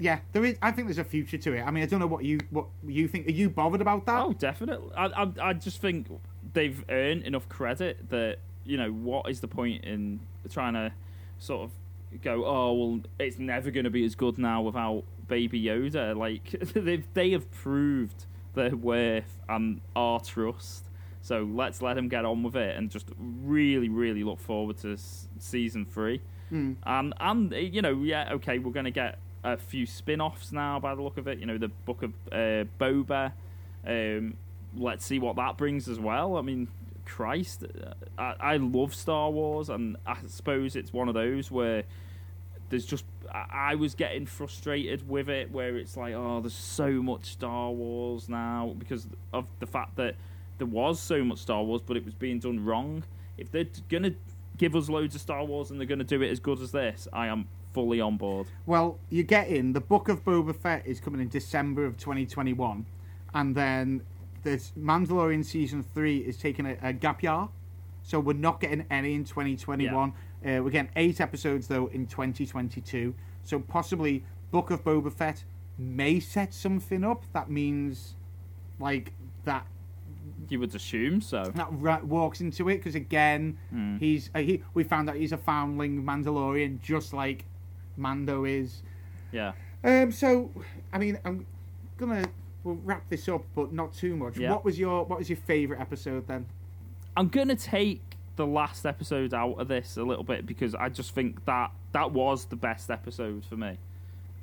yeah, there is. I think there's a future to it. I mean, I don't know what you what you think. Are you bothered about that? Oh, definitely. I, I I just think they've earned enough credit that you know what is the point in trying to sort of go, oh well, it's never going to be as good now without Baby Yoda. Like they they have proved their worth and our trust. So let's let them get on with it and just really, really look forward to season three. Mm. And and you know, yeah, okay, we're gonna get a few spin-offs now by the look of it. You know, the book of uh, Boba. Um, let's see what that brings as well. I mean, Christ, uh, I, I love Star Wars, and I suppose it's one of those where there's just I, was getting frustrated with it, where it's like, oh, there's so much Star Wars now because of the fact that there was so much Star Wars, but it was being done wrong. If they're gonna give us loads of Star Wars and they're gonna do it as good as this, I am fully on board. Well, you're getting the Book of Boba Fett is coming in December of 2021, and then this Mandalorian season three is taking a, a gap year, so we're not getting any in 2021. Uh, we're getting eight episodes though in 2022, so possibly Book of Boba Fett may set something up. That means like that You would assume so. that ra- walks into it because again, Mm. he's uh, he. We found out he's a foundling Mandalorian, just like Mando is. Yeah. Um, so, I mean, I'm gonna we'll wrap this up, but not too much. Yeah. What was your What was your favorite episode then? I'm gonna take the last episode out of this a little bit because I just think that that was the best episode for me.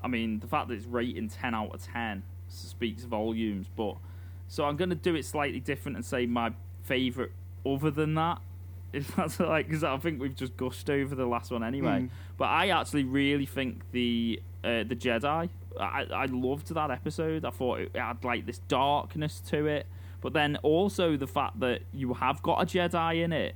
I mean, the fact that it's rating ten out of ten speaks volumes. But so I'm gonna do it slightly different and say my favorite other than that. If that's like, because I think we've just gushed over the last one anyway. Mm. But I actually really think the uh, the Jedi. I, I loved that episode. I thought it had like this darkness to it, but then also the fact that you have got a Jedi in it.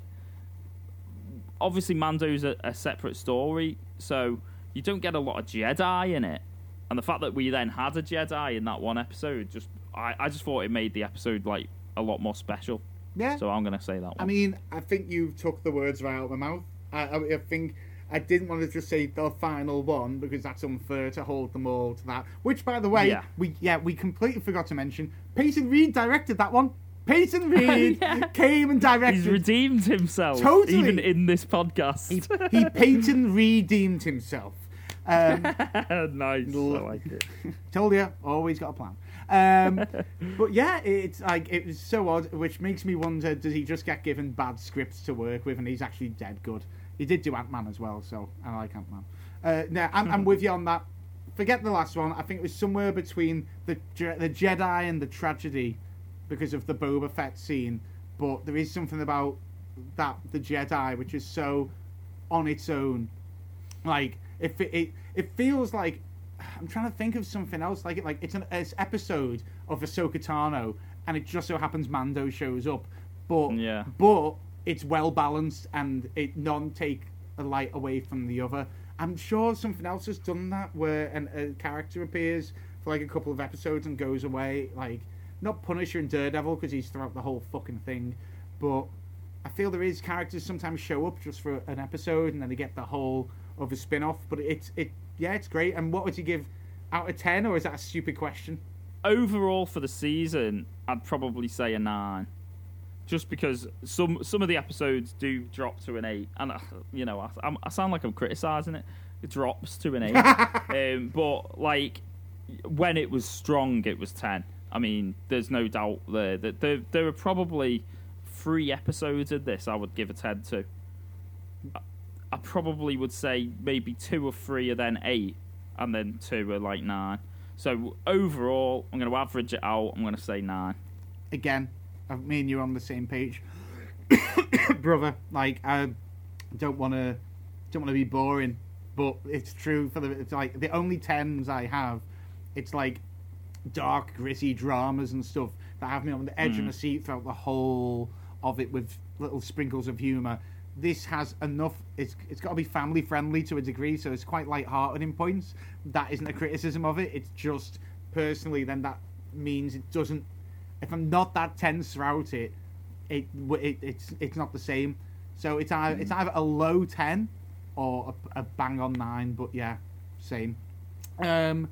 Obviously, Mando's a, a separate story, so you don't get a lot of Jedi in it. And the fact that we then had a Jedi in that one episode, just I, I just thought it made the episode like a lot more special. Yeah. So I'm gonna say that one. I mean, I think you took the words right out of my mouth. I, I, I think I didn't want to just say the final one because that's unfair to hold them all to that. Which, by the way, Yeah. we yeah we completely forgot to mention. Peyton Reed directed that one. Peyton Reed Yeah. came and directed. He's redeemed himself, Totally. even in this podcast. he, he Peyton redeemed himself. Um, nice, I like it. told you, always got a plan. Um, but yeah, it's like it was so odd, which makes me wonder: does he just get given bad scripts to work with, and he's actually dead good? He did do Ant Man as well, so I like Ant Man. Uh, no, I'm, I'm with you on that. Forget the last one. I think it was somewhere between the the Jedi and the tragedy because of the Boba Fett scene. But there is something about that the Jedi which is so on its own. Like if it, it it feels like I'm trying to think of something else like it like it's an it's episode of Ahsoka Tano and it just so happens Mando shows up, but Yeah. but it's well balanced and it none take a light away from the other. I'm sure something else has done that where an, a character appears for like a couple of episodes and goes away, like not Punisher and Daredevil because he's throughout the whole fucking thing, but I feel there is characters sometimes show up just for an episode and then they get the whole of a spin off. But it's it yeah, it's great. And what would you give out of ten, or is that a stupid question? Overall for the season, I'd probably say a nine, just because some some of the episodes do drop to an eight, and uh, you know I, I'm- I sound like I'm criticizing it. It drops to an eight, um, but like when it was strong, it was ten. I mean, there's no doubt there that there there are probably three episodes of this I would give a ten to. I- I probably would say maybe two or three are then eight, and then two are like nine. So overall, I'm going to average it out. I'm going to say nine. Again, uh, me and you are on the same page, brother. Like I don't want to don't want to be boring, but it's true for the it's like the only tens I have. It's like dark, gritty dramas and stuff that have me on the edge of my seat throughout the whole of it with little sprinkles of humour. This has enough. It's it's got to be family friendly to a degree, so it's quite light-hearted in points. That isn't a criticism of it. It's just personally, then that means it doesn't. If I'm not that tense throughout it, it, it it's it's not the same. So it's either it's either a low ten or a, a bang on nine. But yeah, same. Um,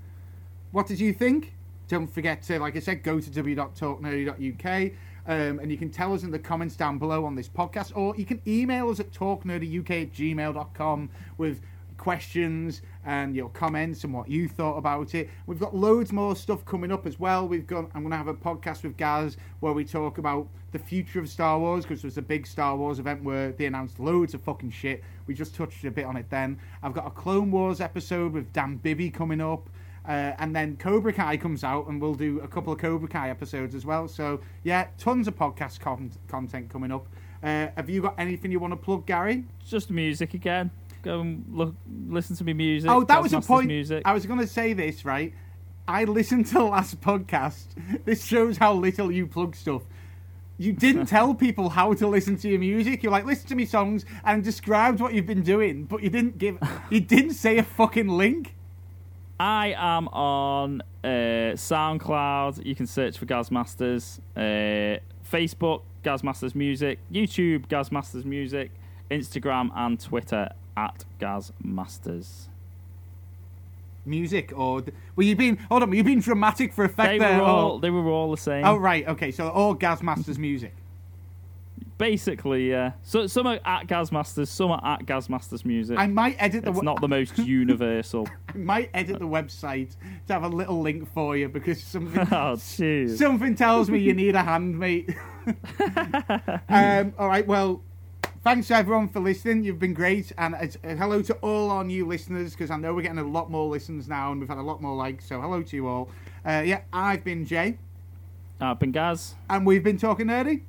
what did you think? Don't forget to, like I said, go to w.talknerdy.uk um, and you can tell us in the comments down below on this podcast, or you can email us at talknerdyuk at gmail.com with questions and your comments and what you thought about it. We've got loads more stuff coming up as well. We've got I'm going to have a podcast with Gaz where we talk about the future of Star Wars because there was a big Star Wars event where they announced loads of fucking shit. We just touched a bit on it then. I've got a Clone Wars episode with Dan Bibby coming up. Uh, and then Cobra Kai comes out, and we'll do a couple of Cobra Kai episodes as well. So yeah, tons of podcast con- content coming up. Uh, have you got anything you want to plug, Gary? Just music again. Go and look, listen to me music. Oh, that was a point. Music. I was going to say this right. I listened to the last podcast. This shows how little you plug stuff. You didn't tell people how to listen to your music. You're like, listen to me songs and described what you've been doing, but you didn't give. you didn't say a fucking link. I am on uh, SoundCloud. You can search for Gaz Masters. Uh, Facebook, Gaz Masters Music. YouTube, Gaz Masters Music. Instagram and Twitter at Gaz Masters. Music or were you being? Hold on, were you being dramatic for effect They there? were all or- they were all the same. Oh right, okay. So all Gaz Masters music. Basically, yeah. So some are at Gaz Masters, some are at Gaz Masters Music. I might edit the. it's not the most universal. I might edit the website to have a little link for you because something oh, jeez. something tells me you need a hand, mate. um, all right, well, thanks everyone for listening. You've been great, and uh, hello to all our new listeners because I know we're getting a lot more listens now, and we've had a lot more likes. So hello to you all. Uh, yeah, I've been Jay, I've been Gaz. and we've been talking nerdy.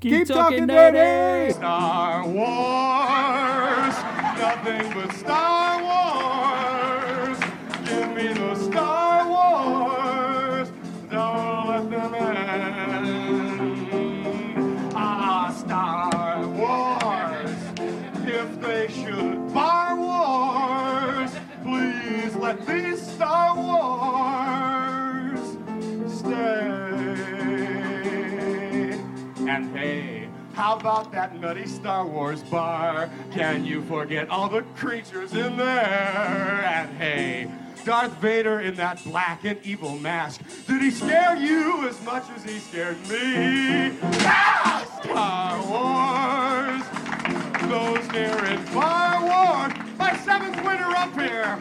Keep, talking nerdy! Star Wars, nothing but Star Wars. How about that nutty Star Wars bar? Can you forget all the creatures in there? And hey, Darth Vader in that black and evil mask. Did he scare you as much as he scared me? Ah, Star Wars! Those near and far war! My seventh winner up here!